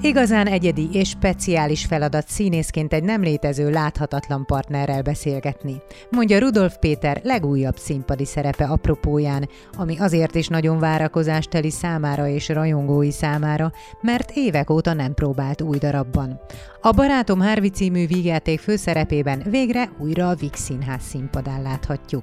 Igazán egyedi és speciális feladat színészként egy nem létező láthatatlan partnerrel beszélgetni, mondja Rudolf Péter legújabb színpadi szerepe apropóján, ami azért is nagyon várakozásteli számára és rajongói számára, mert évek óta nem próbált új darabban. A Barátom Hárvi című vígjáték főszerepében végre újra a Vix Színház színpadán láthatjuk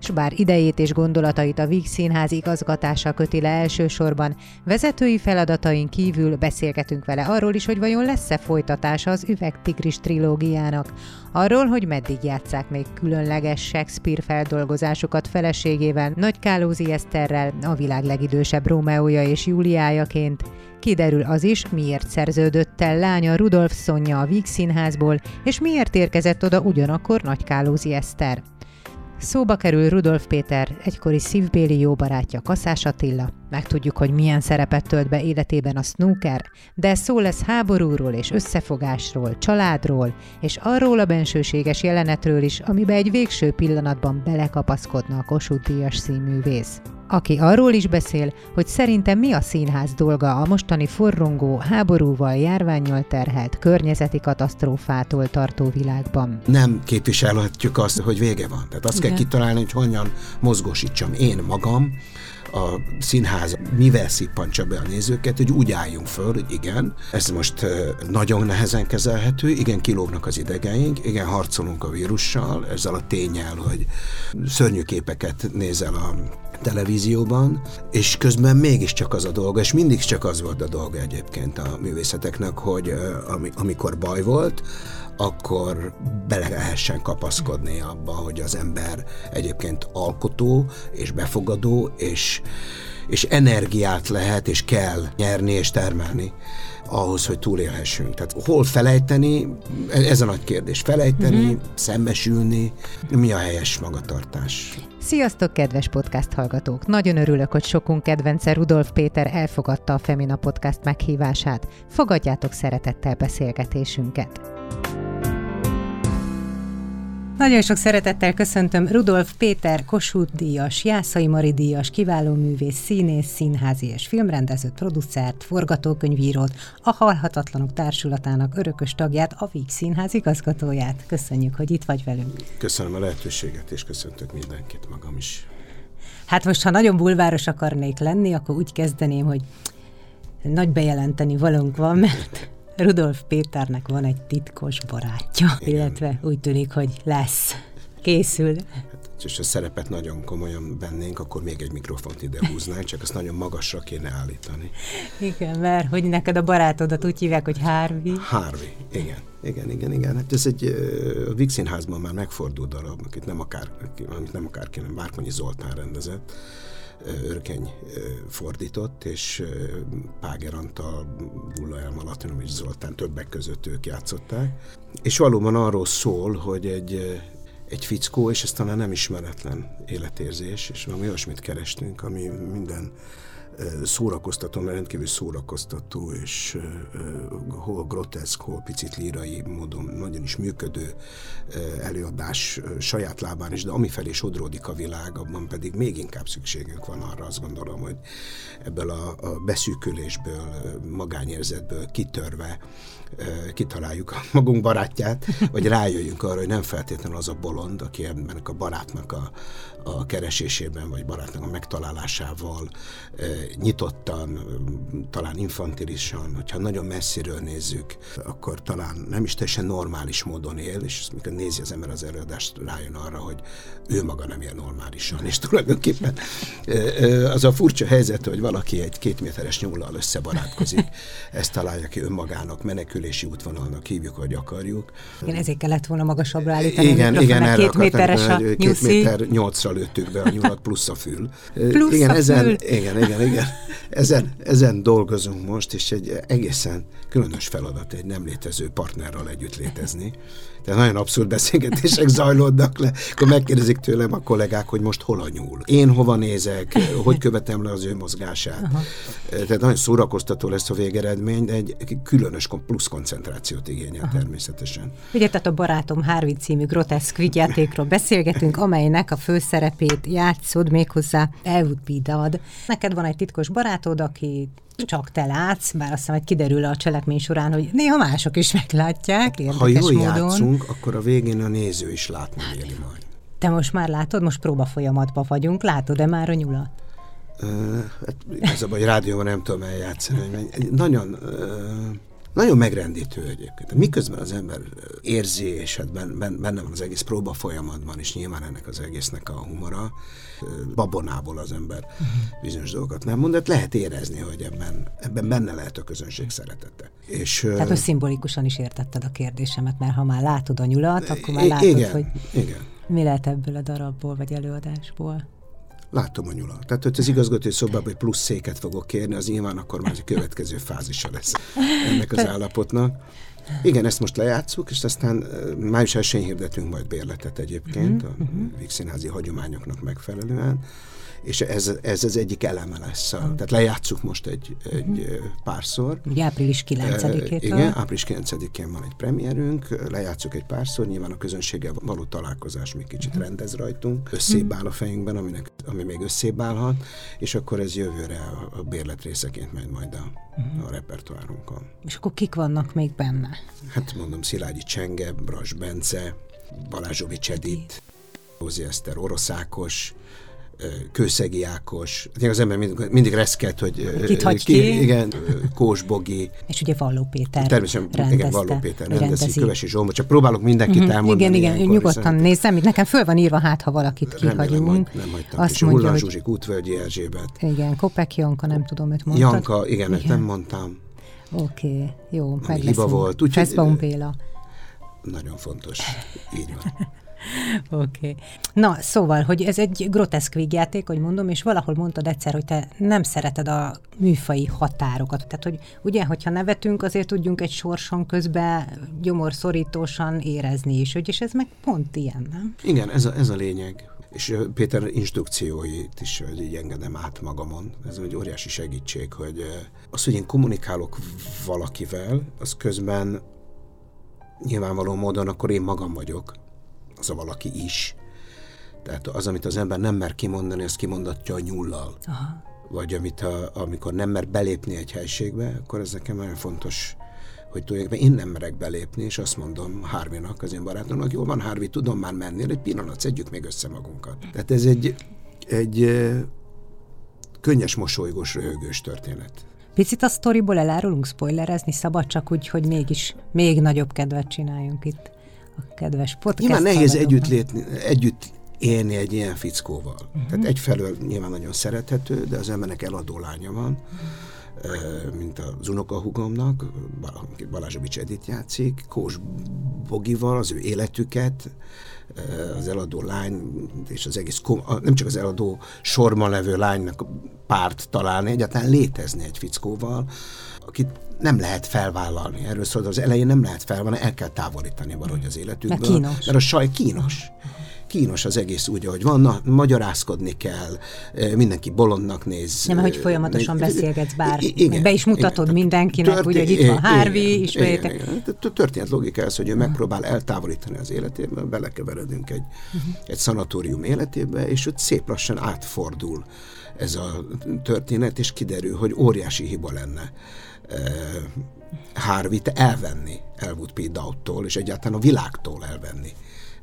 s bár idejét és gondolatait a Víg Színház igazgatása köti le elsősorban, vezetői feladataink kívül beszélgetünk vele arról is, hogy vajon lesz-e folytatása az Üvegtigris trilógiának, arról, hogy meddig játszák még különleges Shakespeare feldolgozásokat feleségével, Nagy Kálózi Eszterrel, a világ legidősebb Rómeója és Júliájaként, Kiderül az is, miért szerződött el lánya Rudolf Szonya a Víg Színházból, és miért érkezett oda ugyanakkor Nagy Kálózi Eszter. Szóba kerül Rudolf Péter, egykori szívbéli jó barátja Kaszás Attila. Megtudjuk, hogy milyen szerepet tölt be életében a snooker, de szó lesz háborúról és összefogásról, családról, és arról a bensőséges jelenetről is, amibe egy végső pillanatban belekapaszkodna a Kossuth Díjas színművész aki arról is beszél, hogy szerintem mi a színház dolga a mostani forrongó, háborúval, járványjal terhelt, környezeti katasztrófától tartó világban. Nem képviselhetjük azt, hogy vége van. Tehát azt Igen. kell kitalálni, hogy hogyan mozgósítsam én magam, a színház mivel szippantsa be a nézőket, hogy úgy álljunk föl, hogy igen, ez most nagyon nehezen kezelhető, igen, kilógnak az idegeink, igen, harcolunk a vírussal, ezzel a tényel, hogy szörnyű képeket nézel a televízióban, és közben mégiscsak az a dolga, és mindig csak az volt a dolga egyébként a művészeteknek, hogy amikor baj volt, akkor bele lehessen kapaszkodni abba, hogy az ember egyébként alkotó és befogadó, és, és energiát lehet és kell nyerni és termelni ahhoz, hogy túlélhessünk. Tehát hol felejteni, ez a nagy kérdés. Felejteni, uh-huh. szembesülni, mi a helyes magatartás. Sziasztok, kedves podcast hallgatók! Nagyon örülök, hogy sokunk kedvence Rudolf Péter elfogadta a Femina Podcast meghívását. Fogadjátok szeretettel beszélgetésünket! Nagyon sok szeretettel köszöntöm Rudolf Péter Kossuth díjas, Jászai Mari díjas, kiváló művész, színész, színházi és filmrendezőt, producert, forgatókönyvírót, a Halhatatlanok Társulatának örökös tagját, a Víg Színház igazgatóját. Köszönjük, hogy itt vagy velünk. Köszönöm a lehetőséget, és köszöntök mindenkit magam is. Hát most, ha nagyon bulváros akarnék lenni, akkor úgy kezdeném, hogy nagy bejelenteni valunk van, mert Rudolf Péternek van egy titkos barátja, Igen. illetve úgy tűnik, hogy lesz. Készül. Hát, és a szerepet nagyon komolyan vennénk, akkor még egy mikrofont ide húznánk, csak azt nagyon magasra kéne állítani. Igen, mert hogy neked a barátodat úgy hívják, hogy Harvey. Harvey, igen. Igen, igen, igen. Hát ez egy a Víg Színházban már megfordult darab, akit nem akár, amit nem akár kéne, Várkonyi Zoltán rendezett örkeny fordított, és Páger Antal, Bulla Elma, Latinovics Zoltán többek között ők játszották. És valóban arról szól, hogy egy, egy fickó, és ez talán nem ismeretlen életérzés, és valami olyasmit kerestünk, ami minden szórakoztató, mert rendkívül szórakoztató, és hol groteszk, hol picit lírai módon nagyon is működő előadás saját lábán is, de amifelé sodródik a világ, abban pedig még inkább szükségünk van arra, azt gondolom, hogy ebből a, a beszűkülésből, magányérzetből kitörve kitaláljuk a magunk barátját, vagy rájöjjünk arra, hogy nem feltétlenül az a bolond, aki ennek a barátnak a, a keresésében, vagy barátnak a megtalálásával nyitottan, talán infantilisan, hogyha nagyon messziről nézzük, akkor talán nem is teljesen normális módon él, és mikor nézi az ember az előadást, rájön arra, hogy ő maga nem él normálisan, és tulajdonképpen az a furcsa helyzet, hogy valaki egy két méteres nyúllal összebarátkozik, ezt találja ki önmagának, menekülési útvonalnak hívjuk, hogy akarjuk. Igen, ezért kellett volna magasabbra állítani. Igen, igen, erre két méteres a Két méter nyolcra lőttük be a nyulat, plusz a fül. Plusz igen, a ezen, fül. Igen, igen, igen. Ezen, ezen dolgozunk most, és egy egészen különös feladat egy nem létező partnerrel együtt létezni. Tehát nagyon abszurd beszélgetések zajlódnak le, akkor megkérdezik tőlem a kollégák, hogy most hol a nyúl. Én hova nézek, hogy követem le az ő mozgását. Aha. Tehát nagyon szórakoztató lesz a végeredmény, de egy különös plusz koncentrációt igényel Aha. természetesen. Ugye, tehát a Barátom Harvey című groteszk vigyátékról beszélgetünk, amelynek a főszerepét játszod méghozzá Elwood Bidad. Neked van egy titkos barátod, aki csak te látsz, bár azt hiszem, hogy kiderül a cselekmény során, hogy néha mások is meglátják, érdekes Ha jól módon. játszunk, akkor a végén a néző is látni véli majd. Te most már látod, most próba folyamatban vagyunk, látod-e már a nyulat? Uh, hát igazából, hogy rádióban nem tudom eljátszani, nagyon uh, nagyon megrendítő egyébként. Miközben az ember érzi, és hát benne van az egész próba folyamatban, és nyilván ennek az egésznek a humora, babonából az ember bizonyos dolgokat nem mond, de lehet érezni, hogy ebben, ebben benne lehet a közönség szeretete. És, Tehát, hogy szimbolikusan is értetted a kérdésemet, mert ha már látod a nyulat, akkor már látod, igen, hogy igen. mi lehet ebből a darabból, vagy előadásból. Látom a nyulat. Tehát, hogy az igazgatói szobában egy plusz széket fogok kérni, az nyilván akkor már egy következő fázisa lesz ennek az állapotnak. Igen, ezt most lejátszuk, és aztán május 1 hirdetünk majd bérletet egyébként uh-huh, a Vígszínházi hagyományoknak megfelelően és ez, ez az egyik eleme lesz. A, tehát lejátszuk most egy, egy párszor. Ugye április 9-től. Igen, április 9-én van egy premierünk, lejátszuk egy párszor, nyilván a közönséggel való találkozás még kicsit uh-huh. rendez rajtunk, összébb áll a fejünkben, aminek, ami még összébb állhat, és akkor ez jövőre a, a bérlet részeként megy majd a, uh-huh. a repertoárunkon. És akkor kik vannak még benne? Hát mondom, Szilágyi Csenge, Bras Bence, Balázsovics Edith, Rózi Eszter, Oroszákos, Kőszegi Ákos. Az ember mindig, mindig reszket, hogy Kit hagy ki, ki? Igen, Kós Bogi. És ugye Valló Péter Természetesen, rendezte, igen, Valló Péter rendezi, rendezi. Kövesi Zsolma, csak próbálok mindenkit uh-huh, elmondani. Igen, igen, nyugodtan nézem, itt nekem föl van írva, hát ha valakit kihagyunk. Nem, nem hagytam. Azt és mondja, hogy... Zsuzsik, Útvölgyi Erzsébet. Igen, Kopek Janka, nem tudom, őt mondtad. Janka, igen, igen. nem mondtam. Oké, okay, jó, meg hiba volt. Úgyhogy... Feszbaum Béla. Nagyon fontos, így van. Oké. Okay. Na, szóval, hogy ez egy groteszk vígjáték, hogy mondom, és valahol mondtad egyszer, hogy te nem szereted a műfai határokat. Tehát, hogy ugye, hogyha nevetünk, azért tudjunk egy sorson közben gyomorszorítósan érezni is, hogy és ez meg pont ilyen, nem? Igen, ez a, ez a lényeg. És Péter instrukcióit is hogy így engedem át magamon. Ez egy óriási segítség, hogy az, hogy én kommunikálok valakivel, az közben nyilvánvaló módon akkor én magam vagyok az a valaki is. Tehát az, amit az ember nem mer kimondani, azt kimondatja a nyullal. Aha. Vagy amit a, amikor nem mer belépni egy helységbe, akkor ez nekem nagyon fontos, hogy tulajdonképpen én nem merek belépni, és azt mondom Harvey-nak, az én barátomnak, jól van Harvey, tudom már menni, egy pillanat, szedjük még össze magunkat. Tehát ez egy, egy könnyes, mosolygós, röhögős történet. Picit a sztoriból elárulunk spoilerezni, szabad csak úgy, hogy mégis még nagyobb kedvet csináljunk itt a kedves podcast Nyilván nehéz együtt, létni, együtt élni egy ilyen fickóval. Uh-huh. Tehát egyfelől nyilván nagyon szerethető, de az embernek eladó lánya van, uh-huh. Mint az unokahugomnak, Balázsovics Edith játszik, Kós Bogival az ő életüket, az eladó lány és az egész, nem csak az eladó sorban levő lánynak párt találni, egyáltalán létezni egy fickóval, akit nem lehet felvállalni. Erről szól, az elején nem lehet felvállalni, el kell távolítani valahogy az életükből. Mert kínos. Mert a saj kínos. Kínos az egész úgy, ahogy van, na, magyarázkodni kell, mindenki bolondnak néz. Nem, hogy folyamatosan néz, beszélgetsz, bár igen, be is mutatod igen, mindenkinek, történ- ugye, hogy itt van Harvey, ismerjétek. Történet logika ez, hogy ő megpróbál eltávolítani az életéből, belekeveredünk egy, uh-huh. egy szanatórium életébe, és ott szép lassan átfordul ez a történet, és kiderül, hogy óriási hiba lenne Harvey-t elvenni Elwood P. Dowd-tól, és egyáltalán a világtól elvenni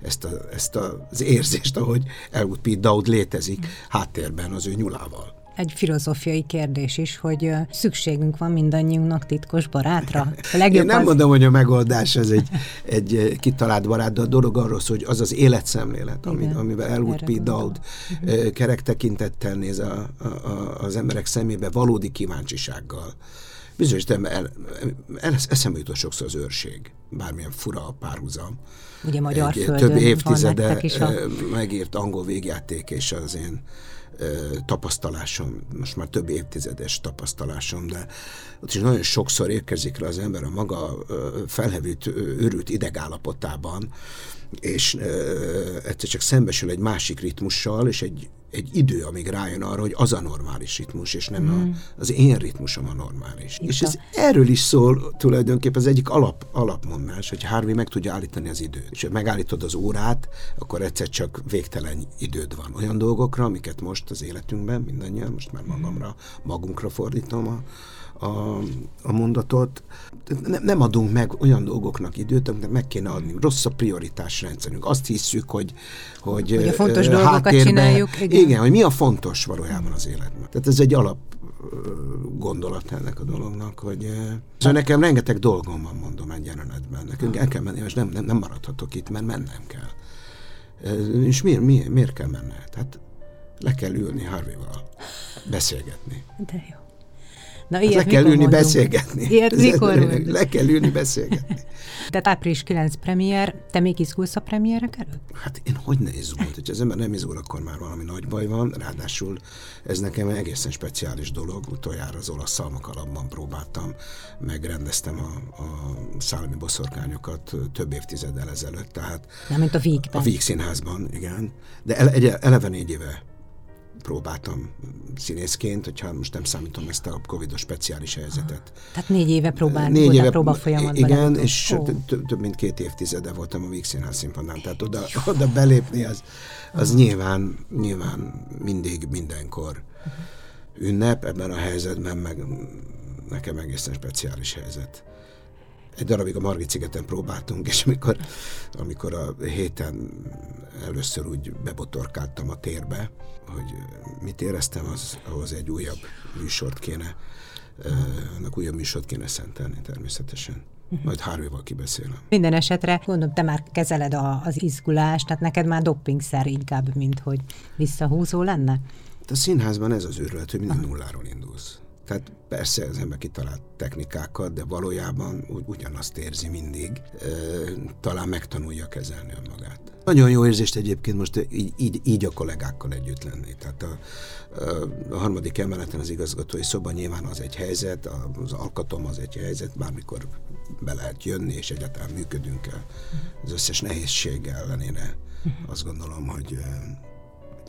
ezt, a, ezt az érzést, ahogy Elwood P. Dowd létezik háttérben az ő nyulával. egy filozófiai kérdés is, hogy szükségünk van mindannyiunknak titkos barátra. A legjobb Én nem az... mondom, hogy a megoldás ez egy, egy kitalált barát, de a dolog arról szól, hogy az az életszemlélet, ami, amivel Elwood P. Dowd uh-huh. kerek tekintettel néz a, a, a, az emberek szemébe valódi kíváncsisággal. Bizonyos, de el, el, eszembe jutott sokszor az őrség, bármilyen fura a párhuzam. Ugye magyar egy, földön több évtizede a... megírt angol végjáték, és az én tapasztalásom, most már több évtizedes tapasztalásom, de ott is nagyon sokszor érkezik le az ember a maga felhevült, őrült idegállapotában, és egyszer csak szembesül egy másik ritmussal, és egy egy idő, amíg rájön arra, hogy az a normális ritmus, és nem mm. a, az én ritmusom a normális. Itt és ez erről is szól tulajdonképpen az egyik alap, alapmondás, hogy Harvey meg tudja állítani az időt. És ha megállítod az órát, akkor egyszer csak végtelen időd van. Olyan dolgokra, amiket most az életünkben, mindannyian, most már magamra, magunkra fordítom a, a, a mondatot. Ne, nem adunk meg olyan dolgoknak időt, amit meg kéne adni. Rossz a prioritás rendszerünk. Azt hiszük, hogy, hogy, hogy a fontos dolgokat csináljuk. Igen. igen, hogy mi a fontos valójában az életben. Tehát ez egy alap gondolat ennek a dolognak, hogy szóval nekem rengeteg dolgom van, mondom egy jelenetben. Nekünk el kell menni, és nem, nem, nem maradhatok itt, mert mennem kell. És miért, miért, miért kell menned? Hát le kell ülni Harvey-val, beszélgetni. De jó. Na, ilyet le kell ülni mondunk? beszélgetni. Ilyet mikor Le kell ülni beszélgetni. Tehát április 9 premier, te még izgulsz a premierek előtt? Hát én hogy ne izgult, hogyha az ember nem izgul, akkor már valami nagy baj van, ráadásul ez nekem egy egészen speciális dolog, utoljára az olasz szalmakalapban próbáltam, megrendeztem a, a szállami boszorkányokat több évtizeddel ezelőtt, tehát... Nem, mint a Vígben. A Víg színházban, igen. De ele, eleve négy éve próbáltam színészként, hogyha most nem számítom ezt a covidos speciális helyzetet. Tehát négy éve próbál, négy éve, próba folyamatban. Igen, és oh. több mint két évtizede voltam a Víg Színház színpadán, tehát oda, oda belépni az, az nyilván, nyilván mindig, mindenkor ünnep, ebben a helyzetben meg nekem egészen speciális helyzet egy darabig a Margit szigeten próbáltunk, és amikor, amikor a héten először úgy bebotorkáltam a térbe, hogy mit éreztem, az, ahhoz egy újabb műsort kéne, annak újabb műsort kéne szentelni természetesen. Majd Harvey-val kibeszélem. Minden esetre, gondolom, te már kezeled a, az izgulást, tehát neked már doppingszer inkább, mint hogy visszahúzó lenne? A színházban ez az őrület, hogy mindig nulláról indulsz. Tehát persze az ember kitalált technikákat, de valójában úgy, ugyanazt érzi mindig. E, talán megtanulja kezelni önmagát. Nagyon jó érzést egyébként most így, így, így a kollégákkal együtt lenni. Tehát a, a harmadik emeleten az igazgatói szoba nyilván az egy helyzet, az alkatom az egy helyzet, bármikor be lehet jönni, és egyáltalán működünk el. Az összes nehézség ellenére azt gondolom, hogy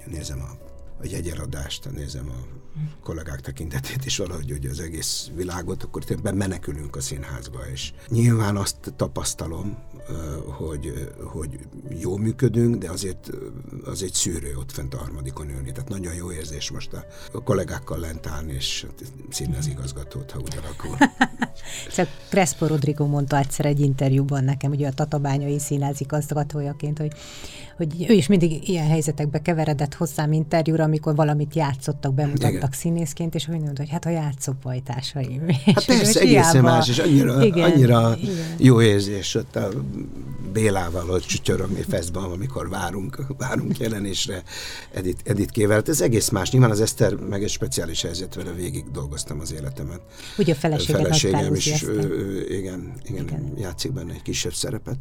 nézem a a jegyeladást, nézem a kollégák tekintetét, és valahogy hogy az egész világot, akkor tényleg menekülünk a színházba, és nyilván azt tapasztalom, hogy, hogy jó működünk, de azért az egy szűrő ott fent a harmadikon ülni. Tehát nagyon jó érzés most a, a kollégákkal lent állni, és színe az igazgatót, ha úgy alakul. Csak Crespo Rodrigo mondta egyszer egy interjúban nekem, ugye a Tatabányai színház igazgatójaként, hogy, hogy ő is mindig ilyen helyzetekbe keveredett hozzám interjúra, amikor valamit játszottak, bemutattak Igen. színészként, és úgy mondta, hogy hát a játszópajtásaim. Hát persze, egészen más, és annyira, Igen, annyira Igen. jó érzés ott a Bélával, hogy csücsörögni feszben, amikor várunk, várunk jelenésre Edith, Edith Kével. Ez egész más. Nyilván az Eszter meg egy speciális helyzet vele végig dolgoztam az életemet. Ugye a feleségem, feleségem is, ő, igen, igen, igen, játszik benne egy kisebb szerepet.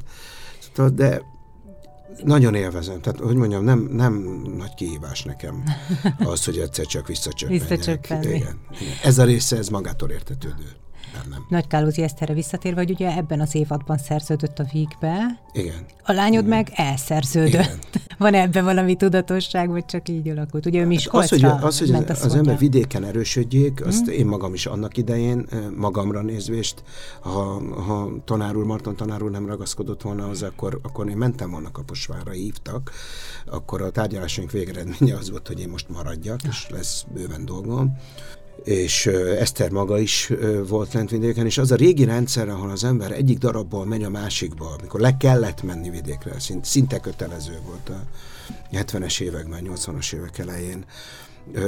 De nagyon élvezem, tehát hogy mondjam, nem, nem nagy kihívás nekem az, hogy egyszer csak visszacsöppenjek. Visszacsöppenni. Igen, igen. Ez a része, ez magától értetődő bennem. Nagy Kálózi Eszterre visszatérve, hogy ugye ebben az évadban szerződött a Vígbe. Igen. A lányod Igen. meg elszerződött. Igen. Van ebben valami tudatosság, vagy csak így alakult? Ugye ő hát is az, hogy, az, hogy az, az ember vidéken erősödjék, azt mm. én magam is annak idején, magamra nézvést, ha, ha tanár úr, Marton tanár úr nem ragaszkodott volna az, akkor, akkor én mentem volna Kaposvárra, hívtak, akkor a tárgyalásaink végeredménye az volt, hogy én most maradjak, és lesz bőven dolgom és Eszter maga is volt lent vidéken, és az a régi rendszer, ahol az ember egyik darabból megy a másikba, amikor le kellett menni vidékre, szinte kötelező volt a 70-es években, 80-as évek elején,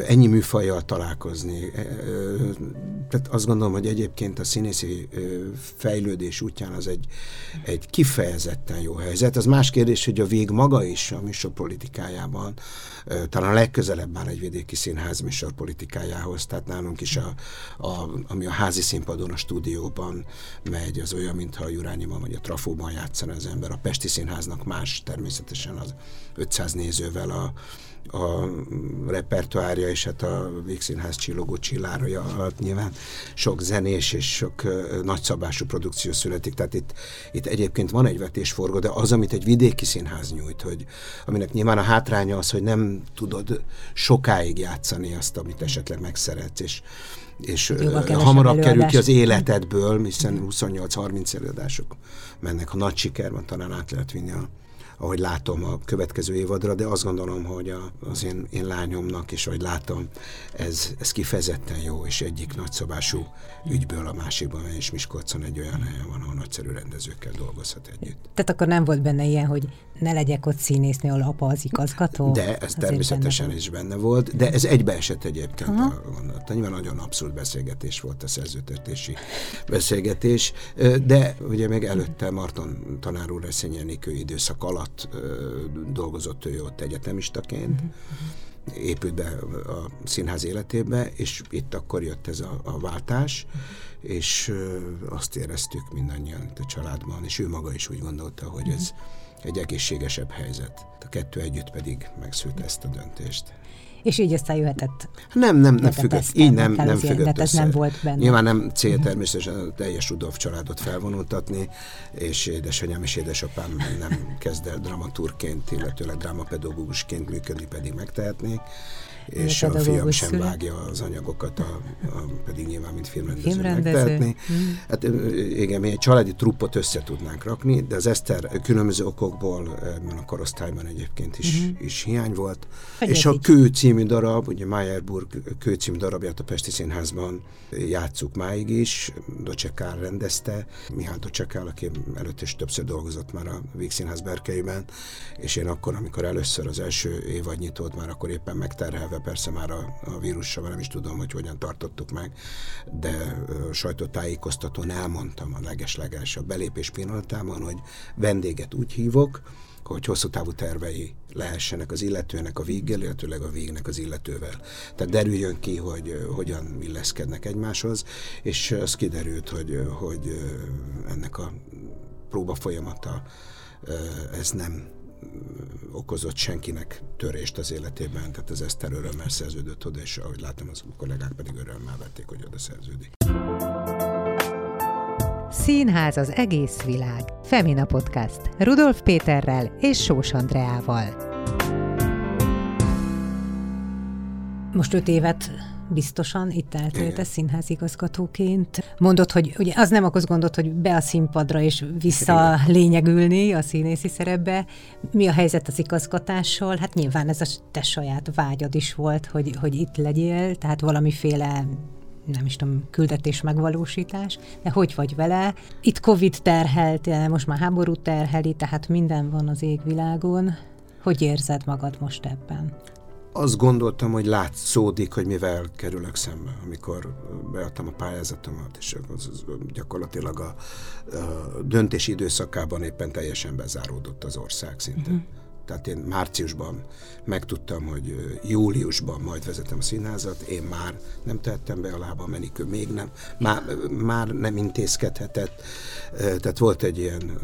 ennyi műfajjal találkozni. Tehát azt gondolom, hogy egyébként a színészi fejlődés útján az egy, egy kifejezetten jó helyzet. Az más kérdés, hogy a vég maga is a műsor politikájában talán a legközelebb áll egy vidéki színház műsor politikájához, tehát nálunk is a, a, ami a házi színpadon, a stúdióban megy, az olyan, mintha a Jurányiban vagy a Trafóban játszana az ember. A Pesti Színháznak más természetesen az 500 nézővel a, a repertoárja, és hát a Vígszínház csillogó csillára alatt nyilván sok zenés és sok nagyszabású produkció születik, tehát itt, itt egyébként van egy vetésforgó, de az, amit egy vidéki színház nyújt, hogy, aminek nyilván a hátránya az, hogy nem tudod sokáig játszani azt, amit esetleg megszeretsz, és és hamarabb kerül ki az életedből, hiszen 28-30 előadások mennek. Ha nagy siker van, talán át lehet vinni a ahogy látom a következő évadra, de azt gondolom, hogy a, az én, én lányomnak, és ahogy látom, ez, ez kifejezetten jó, és egyik nagyszabású ügyből a másikban, és Miskolcon egy olyan helyen van, ahol nagyszerű rendezőkkel dolgozhat együtt. Tehát akkor nem volt benne ilyen, hogy ne legyek ott színészni, ahol apa az igazgató? De ez természetesen benne is benne volt, de ez egybeesett egyébként Aha. a gondolat. Nyilván nagyon abszolút beszélgetés volt a szerzőtörtési beszélgetés, de ugye még előtte Marton tanár úr Reszenyenikő időszak alatt dolgozott ő ott egyetemistaként, uh-huh. épült be a színház életébe, és itt akkor jött ez a, a váltás, uh-huh. és azt éreztük mindannyian a családban, és ő maga is úgy gondolta, hogy uh-huh. ez egy egészségesebb helyzet. A kettő együtt pedig megszült ezt a döntést. És így aztán jöhetett. Nem, nem, nem függött. Így nem, nem függött ez nem volt benne. Nyilván nem cél természetesen a teljes Rudolf családot felvonultatni, és édesanyám és édesapám nem kezd el dramaturként, illetőleg drámapedagógusként működni, pedig megtehetnék és a fiam sem szület. vágja az anyagokat, a, a, pedig nyilván, mint filmrendező, filmrendező. megtehetné. Mm. Hát igen, mi egy családi truppot össze tudnánk rakni, de az Eszter különböző okokból ebben a korosztályban egyébként is, mm-hmm. is hiány volt. Hogy és a így? Kő című darab, ugye Meyerburg Kő című darabját a Pesti Színházban játszuk máig is, Docsekár rendezte, Mihály Docsekár, aki előtt is többször dolgozott már a Víg Színház berkeiben, és én akkor, amikor először az első évadnyitót már akkor éppen megterhelve persze már a, a vírussal, nem is tudom, hogy hogyan tartottuk meg, de sajtótájékoztatón elmondtam a leges-leges a belépés pillanatában, hogy vendéget úgy hívok, hogy hosszú távú tervei lehessenek az illetőnek a véggel, illetőleg a végnek az illetővel. Tehát derüljön ki, hogy hogyan illeszkednek egymáshoz, és az kiderült, hogy, hogy ennek a próba folyamata ez nem okozott senkinek törést az életében, tehát az Eszter örömmel szerződött oda, és ahogy látom, az a kollégák pedig örömmel vették, hogy oda szerződik. Színház az egész világ. Femina Podcast. Rudolf Péterrel és Sós Andreával. Most öt évet biztosan itt eltölte színházigazgatóként. Mondott, hogy ugye az nem okoz gondot, hogy be a színpadra és vissza lényegülni a színészi szerepbe. Mi a helyzet az igazgatással? Hát nyilván ez a te saját vágyad is volt, hogy, hogy itt legyél, tehát valamiféle nem is tudom, küldetés megvalósítás, de hogy vagy vele? Itt Covid terhelt, most már háború terheli, tehát minden van az égvilágon. Hogy érzed magad most ebben? Azt gondoltam, hogy látszódik, hogy mivel kerülök szembe, amikor beadtam a pályázatomat, és az, az gyakorlatilag a, a döntési időszakában éppen teljesen bezáródott az ország szinte. Uh-huh. Tehát én márciusban megtudtam, hogy júliusban majd vezetem a színházat, én már nem tettem be a lábam, Menikő még nem, már, már nem intézkedhetett. Tehát volt egy ilyen,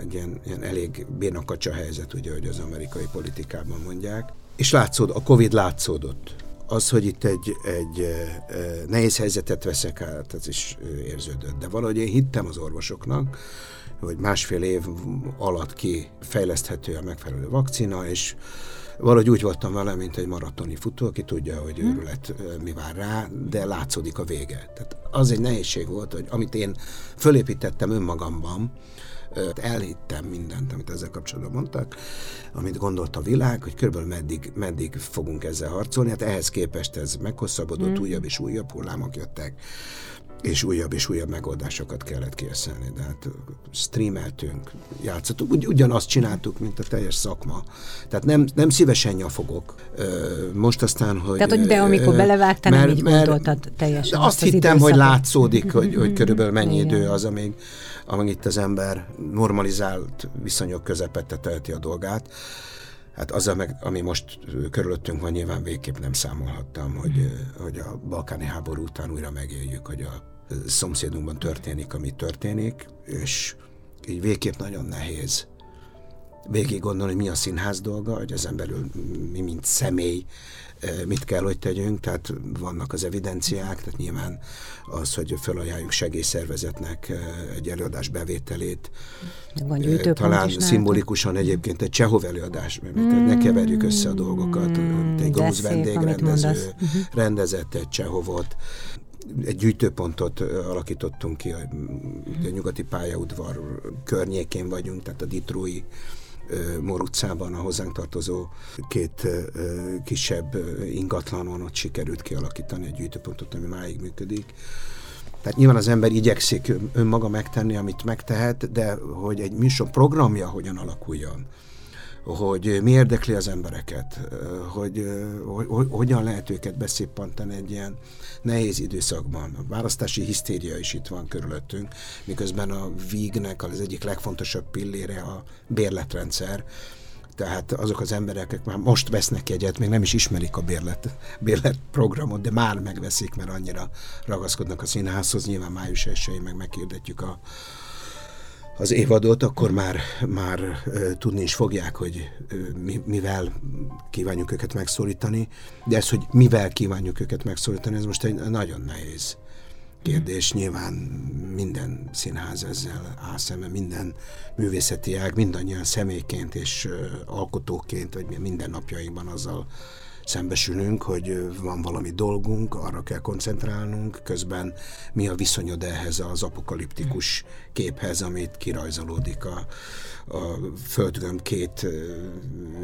egy ilyen, ilyen elég bénakacsa helyzet, ugye, hogy az amerikai politikában mondják. És látszód, a Covid látszódott. Az, hogy itt egy, egy nehéz helyzetet veszek át, az is érződött. De valahogy én hittem az orvosoknak, hogy másfél év alatt ki fejleszthető a megfelelő vakcina, és valahogy úgy voltam vele, mint egy maratoni futó, aki tudja, hogy hm. őrület mi vár rá, de látszódik a vége. Tehát az egy nehézség volt, hogy amit én fölépítettem önmagamban, elhittem mindent, amit ezzel kapcsolatban mondtak, amit gondolt a világ, hogy körülbelül meddig, meddig fogunk ezzel harcolni. Hát ehhez képest ez meghosszabbodott, mm. újabb és újabb hullámok jöttek és újabb és újabb megoldásokat kellett készelni. De hát streameltünk, játszottunk, ugy, ugyanazt csináltuk, mint a teljes szakma. Tehát nem, nem szívesen nyafogok. Most aztán, hogy... Tehát, hogy de amikor belevágtál, nem így gondoltad teljesen. Azt, azt hittem, hogy látszódik, hogy, hogy körülbelül mennyi idő az, amíg, amíg itt az ember normalizált viszonyok közepette teheti a dolgát. Hát az, ami most körülöttünk van, nyilván végképp nem számolhattam, hogy, mm. hogy a balkáni háború után újra megéljük, hogy a szomszédunkban történik, ami történik, és így végképp nagyon nehéz végig gondolni, hogy mi a színház dolga, hogy ezen belül mi, mint személy, mit kell, hogy tegyünk, tehát vannak az evidenciák, tehát nyilván az, hogy felajánljuk segélyszervezetnek egy előadás bevételét, Van talán szimbolikusan egyébként egy Csehov előadás, mert mm, ne keverjük össze a dolgokat, egy grúz vendégrendező mhm. rendezett egy Csehovot, egy gyűjtőpontot alakítottunk ki, a nyugati pályaudvar környékén vagyunk, tehát a Ditrói Mor utcában a hozzánk tartozó két kisebb ingatlanon ott sikerült kialakítani egy gyűjtőpontot, ami máig működik. Tehát nyilván az ember igyekszik önmaga megtenni, amit megtehet, de hogy egy műsor programja hogyan alakuljon, hogy mi érdekli az embereket, hogy, hogy, hogy hogyan lehet őket beszippantani egy ilyen nehéz időszakban. A választási hisztéria is itt van körülöttünk, miközben a vígnek az egyik legfontosabb pillére a bérletrendszer, tehát azok az emberek, akik már most vesznek egyet, még nem is ismerik a bérlet, bérlet programot, de már megveszik, mert annyira ragaszkodnak a színházhoz. Nyilván május 1 meg meghirdetjük a, az évadot, akkor már, már tudni is fogják, hogy mi, mivel kívánjuk őket megszólítani, de ez, hogy mivel kívánjuk őket megszólítani, ez most egy nagyon nehéz kérdés. Nyilván minden színház ezzel áll szemben, minden művészeti ág, mindannyian személyként és alkotóként, vagy minden napjainkban azzal szembesülünk, hogy van valami dolgunk, arra kell koncentrálnunk, közben mi a viszonyod ehhez az apokaliptikus képhez, amit kirajzolódik a, a földgömb két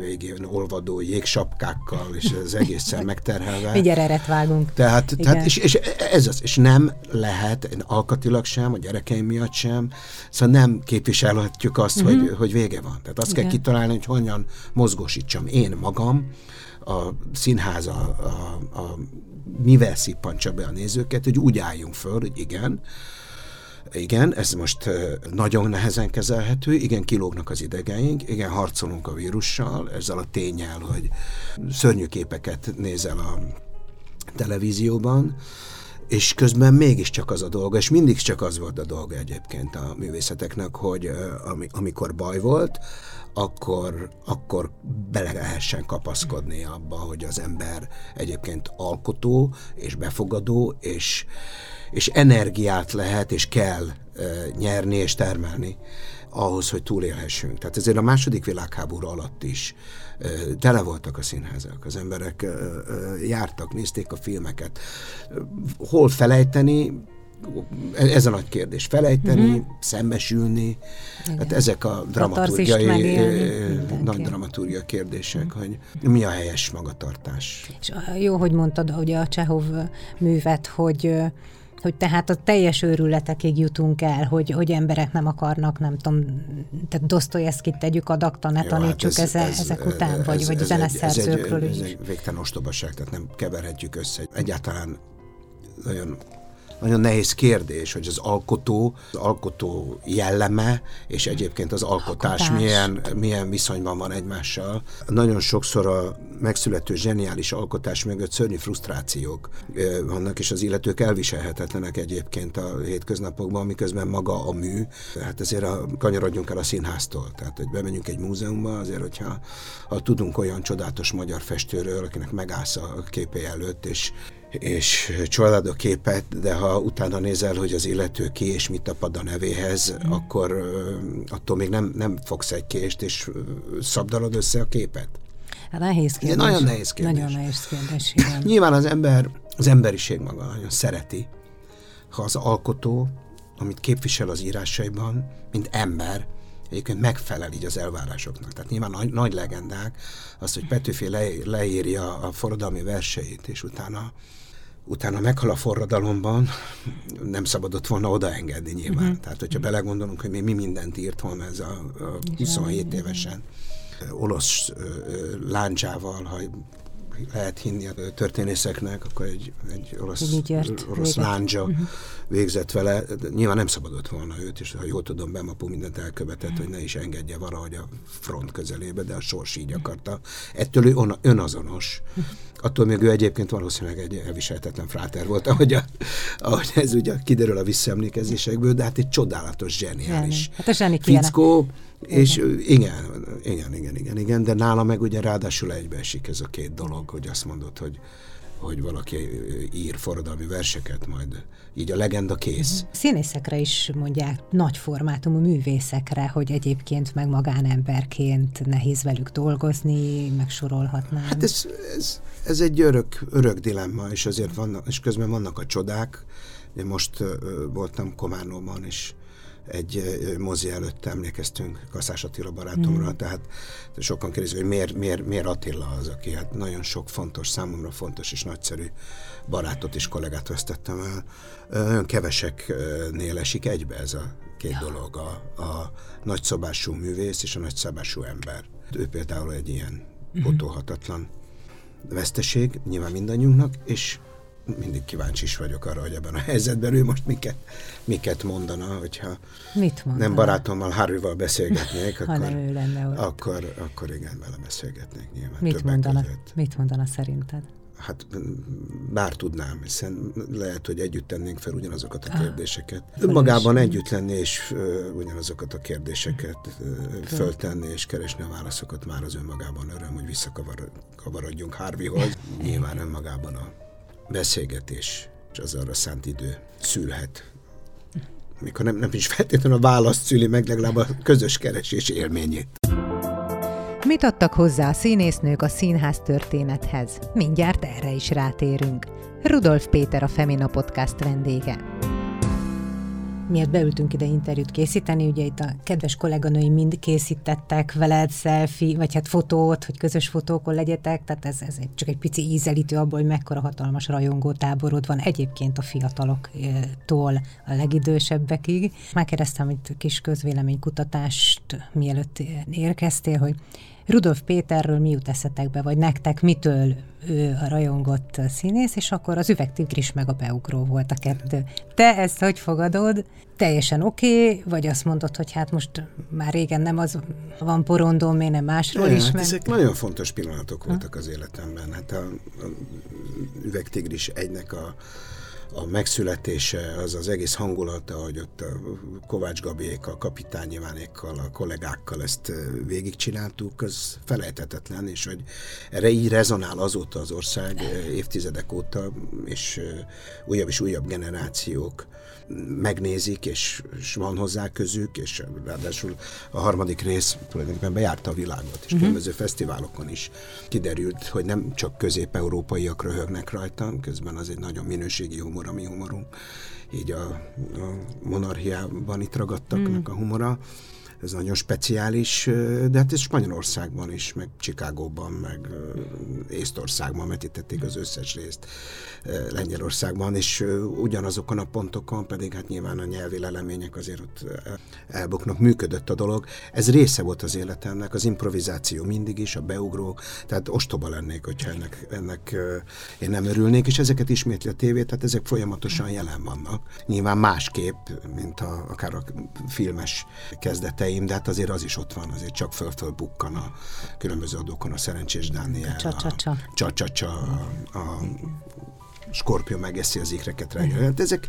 végén olvadó jégsapkákkal, és az egészen megterhelve. Mi eret vágunk. Tehát, tehát és, és, ez az, és nem lehet, alkatilag sem, a gyerekeim miatt sem, szóval nem képviselhetjük azt, uh-huh. hogy, hogy vége van. Tehát azt Igen. kell kitalálni, hogy hogyan mozgósítsam én magam, a színház a, a, a mivel szippantsa be a nézőket, hogy úgy álljunk föl, hogy igen, igen, ez most nagyon nehezen kezelhető, igen, kilógnak az idegeink, igen, harcolunk a vírussal, ezzel a tényel, hogy szörnyű képeket nézel a televízióban, és közben mégiscsak az a dolga, és mindig csak az volt a dolga egyébként a művészeteknek, hogy amikor baj volt, akkor, akkor bele lehessen kapaszkodni abba, hogy az ember egyébként alkotó és befogadó, és, és energiát lehet és kell nyerni és termelni ahhoz, hogy túlélhessünk. Tehát ezért a második világháború alatt is tele voltak a színházak, az emberek e, e, jártak, nézték a filmeket. Hol felejteni, ez a nagy kérdés. Felejteni, uh-huh. szembesülni, Igen. hát ezek a dramaturgiai, nagy dramaturgia kérdések, uh-huh. hogy mi a helyes magatartás. És jó, hogy mondtad, hogy a Csehov művet, hogy hogy tehát a teljes őrületekig jutunk el, hogy, hogy emberek nem akarnak, nem tudom, tehát Dostoyevskit tegyük a dakta, ne tanítsuk hát ez, ez, ezek ez, után, ez, vagy, ez, vagy zeneszerzőkről is. Ez egy végtelen ostobaság, tehát nem keverhetjük össze. Egyáltalán nagyon nagyon nehéz kérdés, hogy az alkotó, az alkotó jelleme, és egyébként az alkotás, alkotás. Milyen, milyen viszonyban van egymással. Nagyon sokszor a megszülető zseniális alkotás mögött szörnyű frusztrációk vannak, és az illetők elviselhetetlenek egyébként a hétköznapokban, miközben maga a mű. Hát ezért a, kanyarodjunk el a színháztól. Tehát, hogy bemegyünk egy múzeumba, azért, hogyha ha tudunk olyan csodálatos magyar festőről, akinek megállsz a képé előtt, és és csalad a képet, de ha utána nézel, hogy az illető ki és mit tapad a nevéhez, mm. akkor attól még nem, nem fogsz egy kést, és szabdalod össze a képet. Hát nehéz kérdés. De nagyon nehéz kérdés. Nagyon nehéz kérdés, igen. Nyilván az ember, az emberiség maga nagyon szereti, ha az alkotó, amit képvisel az írásaiban, mint ember, egyébként megfelel így az elvárásoknak. Tehát nyilván nagy, nagy legendák, azt, hogy Petőfi le, leírja a forradalmi verseit, és utána utána meghal a forradalomban, nem szabadott volna odaengedni nyilván. Uh-huh. Tehát, hogyha belegondolunk, hogy még mi mindent írt volna ez a, a 27 évesen olasz láncsával, ha lehet hinni a történészeknek, akkor egy, egy orosz, orosz lándzsa uh-huh. végzett vele. Nyilván nem szabadott volna őt, és ha jól tudom, Bemapó mindent elkövetett, uh-huh. hogy ne is engedje valahogy a front közelébe, de a sors így akarta. Ettől ő on, önazonos. Uh-huh. Attól még ő egyébként valószínűleg egy elviselhetetlen fráter volt, ahogy, a, ahogy ez ugye kiderül a visszaemlékezésekből, de hát egy csodálatos, zseniális hát a zseni fickó. És igen, igen, igen, igen, igen, de nála meg ugye ráadásul egybeesik ez a két dolog, hogy azt mondod, hogy hogy valaki ír forradalmi verseket, majd így a legenda kész. Mhm. Színészekre is mondják, nagy formátumú művészekre, hogy egyébként meg magánemberként nehéz velük dolgozni, megsorolhatnám. Hát ez, ez, ez egy örök, örök dilemma, és azért vannak, és közben vannak a csodák. Én most uh, voltam Komárnóban, és egy mozi előtt emlékeztünk Kaszás Attila barátomra, mm. tehát sokan kérdezik, hogy miért, miért, miért Attila az, aki hát nagyon sok fontos, számomra fontos és nagyszerű barátot és kollégát vesztettem el. Nagyon keveseknél esik egybe ez a két ja. dolog, a, a nagyszabású művész és a nagyszabású ember. Ő például egy ilyen mm. veszteség, nyilván mindannyiunknak, és mindig kíváncsi is vagyok arra, hogy ebben a helyzetben ő most miket, miket mondana, hogyha Mit mondana? nem barátommal Harryval beszélgetnék, akkor, ő lenne ott. Akkor, akkor igen, vele beszélgetnék nyilván. Mit mondana, között. mit mondana szerinted? Hát bár tudnám, hiszen lehet, hogy együtt tennénk fel ugyanazokat a ah, kérdéseket. Ah, Önmagában együtt lenni és uh, ugyanazokat a kérdéseket uh, föltenni és keresni a válaszokat már az önmagában öröm, hogy visszakavarodjunk Harveyhoz. Nyilván önmagában a beszélgetés és az arra szánt idő szülhet. Mikor nem, nem is feltétlenül a választ szüli meg, legalább a közös keresés élményét. Mit adtak hozzá a színésznők a színház történethez? Mindjárt erre is rátérünk. Rudolf Péter a Femina Podcast vendége miért beültünk ide interjút készíteni, ugye itt a kedves kolléganői mind készítettek veled selfie, vagy hát fotót, hogy közös fotókon legyetek, tehát ez, ez csak egy pici ízelítő abból, hogy mekkora hatalmas rajongó táborod van egyébként a fiataloktól a legidősebbekig. Megkérdeztem itt kis közvéleménykutatást, mielőtt érkeztél, hogy Rudolf Péterről mi jut eszetekbe, vagy nektek mitől ő a rajongott színész, és akkor az üvegtigris meg a beugró volt a kettő. Te ezt hogy fogadod? Teljesen oké, okay, vagy azt mondod, hogy hát most már régen nem az van porondó, miért nem másról ne, is? Hát ezek nagyon fontos pillanatok voltak az életemben. Hát a, a üvegtigris egynek a a megszületése, az az egész hangulata, hogy ott a Kovács Gabiékkal, Kapitány Ivánékkal, a kollégákkal ezt végigcsináltuk, az felejthetetlen, és hogy erre így rezonál azóta az ország évtizedek óta, és újabb és újabb generációk megnézik, és, és van hozzá közük, és ráadásul a harmadik rész tulajdonképpen bejárta a világot, és uh-huh. különböző fesztiválokon is kiderült, hogy nem csak közép-európaiak röhögnek rajtam, közben az egy nagyon minőségi humor, a mi humorunk, így a, a monarchiában itt ragadtaknak uh-huh. a humora, ez nagyon speciális, de hát ez Spanyolországban is, meg Csikágóban, meg Észtországban vetítették az összes részt, Lengyelországban, és ugyanazokon a pontokon pedig hát nyilván a nyelvi lelemények azért ott elbuknak, működött a dolog. Ez része volt az életemnek, az improvizáció mindig is, a beugró, tehát ostoba lennék, hogyha ennek, ennek én nem örülnék, és ezeket ismétli a tévé, tehát ezek folyamatosan jelen vannak. Nyilván másképp, mint a, akár a filmes kezdetei, ötleteim, de hát azért az is ott van, azért csak föl-föl bukkan a különböző adókon a Szerencsés Dániel, a csa-csa-csa, a, a skorpió megeszi az ikreket reggel. Hát ezek,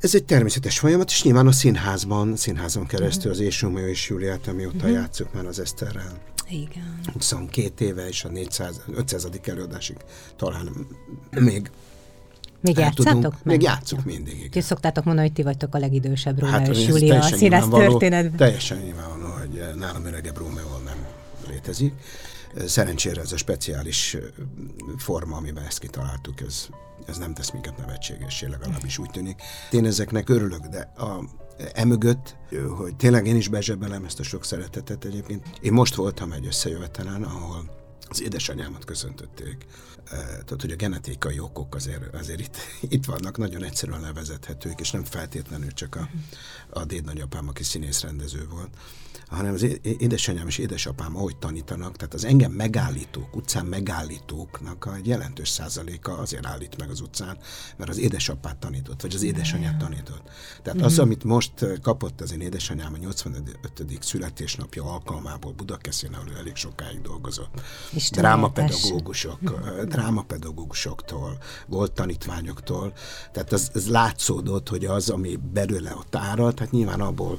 ez egy természetes folyamat, és nyilván a színházban, színházon keresztül az És Romeo és Júliát, amióta uh-huh. játszok már az Eszterrel. Igen. 22 éve, és a 400, 500. előadásig talán még még játszátok? Még játszunk mindig. Igen. Ti szoktátok mondani, hogy ti vagytok a legidősebb Rómeó hát, és Júlia a színész történetben. Teljesen nyilvánvaló, hogy nálam öregebb Rómeó nem létezik. Szerencsére ez a speciális forma, amiben ezt kitaláltuk, ez, ez nem tesz minket nevetségessé, legalábbis úgy tűnik. Én ezeknek örülök, de a, emögött, hogy tényleg én is bezsebelem ezt a sok szeretetet egyébként. Én most voltam egy összejövetelen, ahol az édesanyámat köszöntötték. Tehát, hogy a genetikai okok azért, azért itt, itt vannak, nagyon egyszerűen levezethetők, és nem feltétlenül csak a, a dédnagyapám, aki színészrendező volt, hanem az édesanyám és édesapám ahogy tanítanak, tehát az engem megállítók, utcán megállítóknak egy jelentős százaléka azért állít meg az utcán, mert az édesapát tanított, vagy az édesanyát tanított. Tehát az, amit most kapott az én édesanyám a 85. születésnapja alkalmából Budakeszin, ahol elég sokáig dolgozott. Drámapedagógusok, drámapedagógusoktól, volt tanítványoktól, tehát az, az látszódott, hogy az, ami belőle ott áralt, tehát nyilván abból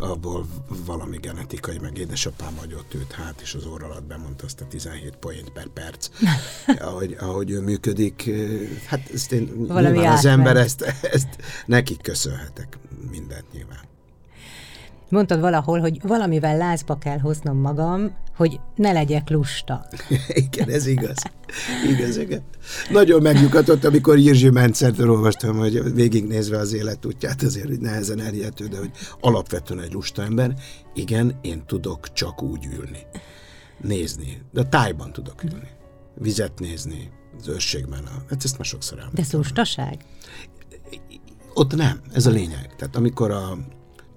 abból valami genetikai, meg édesapám hagyott őt hát, és az óra alatt bemondta azt a 17 poént per perc, ahogy, ahogy ő működik. Hát ezt én, valami nyilván az ember ezt, ezt nekik köszönhetek mindent nyilván. Mondtad valahol, hogy valamivel lázba kell hoznom magam, hogy ne legyek lusta. igen, ez igaz. Igaz, igen. Nagyon megnyugatott, amikor Jirzsi Mencertől olvastam, hogy végignézve az életútját, azért hogy nehezen elhihető, de hogy alapvetően egy lusta ember. Igen, én tudok csak úgy ülni. Nézni. De tájban tudok ülni. Vizet nézni, az őrségben. A, hát ezt már sokszor elmondtam. De lustaság? Ott nem, ez a lényeg. Tehát amikor a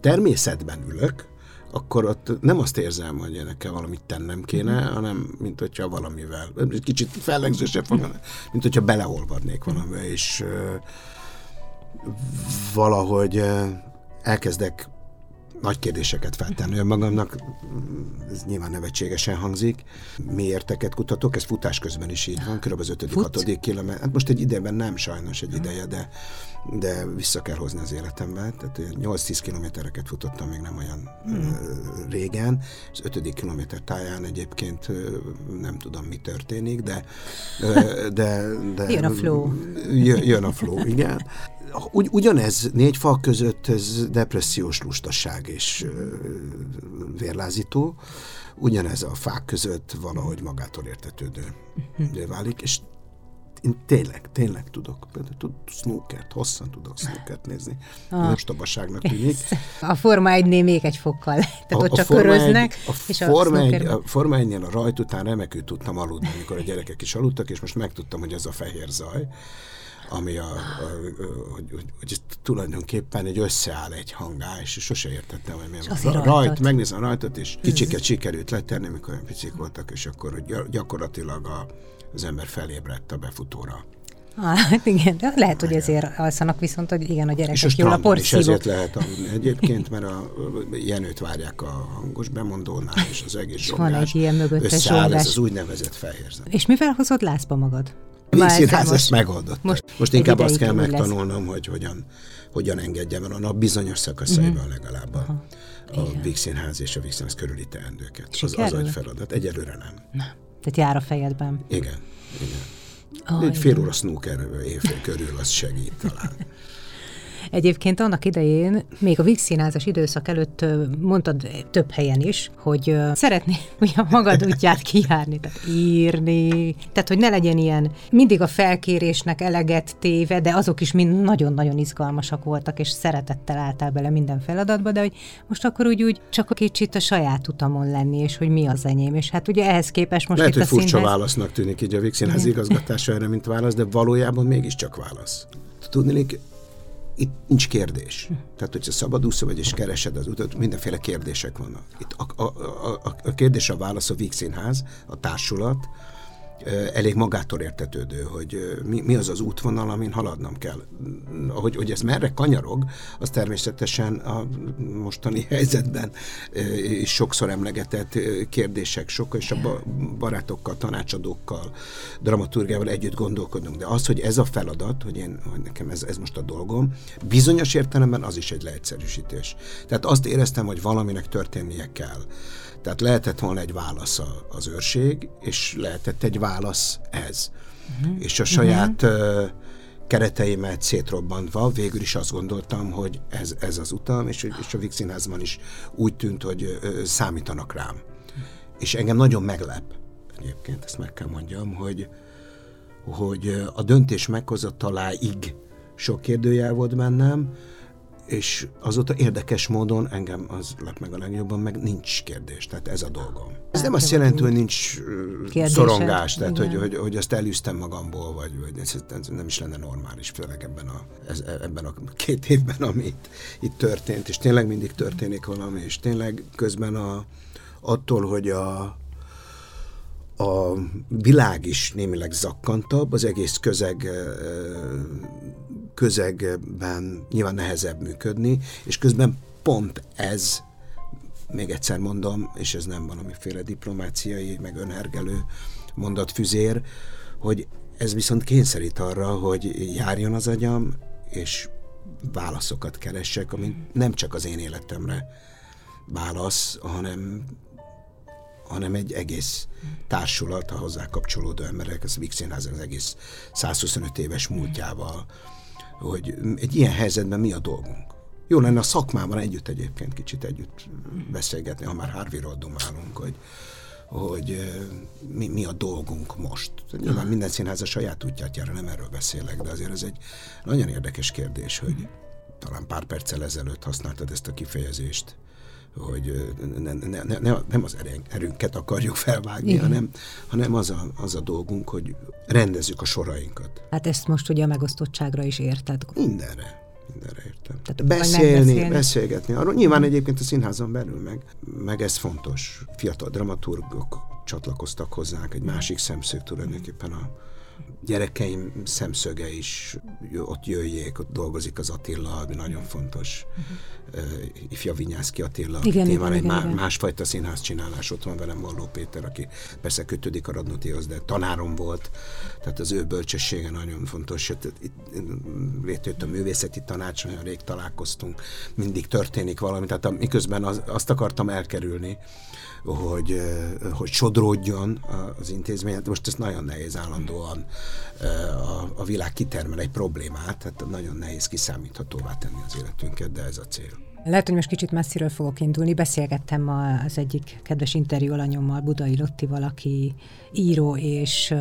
természetben ülök, akkor ott nem azt érzem, hogy nekem valamit tennem kéne, mm. hanem mint hogyha valamivel, kicsit fellegzősebb fogom, mint hogyha beleolvadnék valamivel, és valahogy elkezdek nagy kérdéseket feltenni önmagamnak, ez nyilván nevetségesen hangzik. Miérteket kutatok, ez futás közben is így van, kb. az 5.-6. kilométer. Hát most egy idejében nem sajnos egy ideje, de, de vissza kell hozni az életembe. Tehát 8-10 kilométereket futottam még nem olyan hmm. régen. Az 5. kilométer táján egyébként nem tudom, mi történik, de, de, de jön a flow. Jön, jön a flow, igen. Ugy, ugyanez négy fal között ez depressziós lustaság és vérlázító, ugyanez a fák között valahogy magától értetődő uh-huh. válik, és én tényleg, tényleg tudok. Például tud snookert, hosszan tudok snookert nézni. Ah. Ostobaságnak tűnik. A Forma 1 még egy fokkal. Tehát a, ott csak a köröznek, egy, a és a Forma, egy, a Forma 1 a rajt után remekül tudtam aludni, amikor a gyerekek is aludtak, és most megtudtam, hogy ez a fehér zaj ami a, a, hogy, hogy, hogy tulajdonképpen egy összeáll egy hangá, és sose értettem, hogy miért. Rajt, megnézem a rajtot, és kicsiket sikerült letenni, amikor olyan picik voltak, és akkor hogy gyakorlatilag a, az ember felébredt a befutóra. Ah, hát igen, de lehet, hogy ezért alszanak viszont, hogy igen, a gyerekek és a jól a porszívók. És ezért lehet aludni egyébként, mert a Jenőt várják a hangos bemondónál, és az egész zsongás van egy ilyen mögöttes összeáll, zsongás. ez az úgynevezett fehérzet. És mivel hozod lázba magad? Vígszínház ezt megoldott. Most, most inkább azt kell megtanulnom, hogy hogyan, hogyan engedjem el a nap bizonyos szakaszaiban uh-huh. legalább a, a Vígszínház és a Vígszínház körüli teendőket. Az, az egy feladat. Egyelőre nem. Na, tehát jár a fejedben. Igen, igen. Oh, egy fél óra snooker évfél körül, az segít talán. Egyébként annak idején, még a Vix színházas időszak előtt mondtad több helyen is, hogy szeretné a magad útját kijárni, tehát írni, tehát hogy ne legyen ilyen mindig a felkérésnek eleget téve, de azok is mind nagyon-nagyon izgalmasak voltak, és szeretettel álltál bele minden feladatba, de hogy most akkor úgy, úgy csak a kicsit a saját utamon lenni, és hogy mi az enyém. És hát ugye ehhez képest most Lehet, itt hogy a furcsa színház... válasznak tűnik így a Vix színház igazgatása erre, mint válasz, de valójában mégiscsak válasz. Tudni, itt nincs kérdés. Tehát, hogyha szabadúszó vagy és keresed az utat, mindenféle kérdések vannak. Itt a, a, a, a kérdés a válasz a Víg Színház, a társulat, elég magától értetődő, hogy mi, mi az az útvonal, amin haladnom kell. Hogy, hogy ez merre kanyarog, az természetesen a mostani helyzetben is sokszor emlegetett kérdések, sok, és a barátokkal, tanácsadókkal, dramaturgiával együtt gondolkodunk. De az, hogy ez a feladat, hogy, én, hogy nekem ez, ez most a dolgom, bizonyos értelemben az is egy leegyszerűsítés. Tehát azt éreztem, hogy valaminek történnie kell. Tehát lehetett volna egy válasz az őrség, és lehetett egy válasz ez. Uh-huh. És a saját uh-huh. kereteimet szétrobbantva végül is azt gondoltam, hogy ez, ez az utam, és, és a Vix Színházban is úgy tűnt, hogy számítanak rám. És engem nagyon meglep, egyébként ezt meg kell mondjam, hogy, hogy a döntés meghozataláig sok kérdőjel volt bennem, és azóta érdekes módon engem az lep meg a legjobban, meg nincs kérdés, tehát ez a dolgom. Ez nem azt jelenti, hogy nincs Kérdésed, szorongás, tehát hogy, hogy, hogy azt elűztem magamból, vagy, vagy ez, ez nem is lenne normális, főleg ebben a, ez, ebben a két évben, ami itt, itt történt, és tényleg mindig történik valami, és tényleg közben a, attól, hogy a, a világ is némileg zakkantabb, az egész közeg közegben nyilván nehezebb működni, és közben pont ez, még egyszer mondom, és ez nem valamiféle diplomáciai, meg önhergelő mondatfüzér, hogy ez viszont kényszerít arra, hogy járjon az agyam, és válaszokat keressek, ami nem csak az én életemre válasz, hanem hanem egy egész társulat, a hozzá kapcsolódó emberek, az Vix Színház az egész 125 éves múltjával, hogy egy ilyen helyzetben mi a dolgunk. Jó lenne a szakmában együtt egyébként kicsit együtt beszélgetni, ha már Harvey-ról dumálunk, hogy, hogy mi, mi a dolgunk most. Nyilván minden színház a saját útját jár, nem erről beszélek, de azért ez egy nagyon érdekes kérdés, hogy talán pár perccel ezelőtt használtad ezt a kifejezést, hogy ne, ne, ne, ne, nem az erőnket akarjuk felvágni, Igen. hanem, hanem az, a, az a dolgunk, hogy rendezzük a sorainkat. Hát ezt most ugye a megosztottságra is érted? Mindenre. Mindenre értem. Tehát beszélni, beszélgetni. Arról nyilván egyébként a színházon belül meg, meg ez fontos. Fiatal dramaturgok csatlakoztak hozzánk, egy másik szemszög tulajdonképpen a, gyerekeim szemszöge is ott jöjjék, ott dolgozik az Attila, ami nagyon fontos. Uh-huh. Uh, ifja Vinyászki Attila igen, témán egy má, igen. másfajta színház csinálás. Ott van velem Valló Péter, aki persze kötődik a Radnotihoz, de tanárom volt, tehát az ő bölcsessége nagyon fontos. Itt, itt létrejött a művészeti tanács, olyan rég találkoztunk, mindig történik valami, tehát miközben az, azt akartam elkerülni, hogy, hogy sodródjon az intézmény. Hát most ez nagyon nehéz állandóan a, a világ kitermel egy problémát, tehát nagyon nehéz kiszámíthatóvá tenni az életünket, de ez a cél. Lehet, hogy most kicsit messziről fogok indulni. Beszélgettem az egyik kedves interjú alanyommal, Budai Lottival, aki író és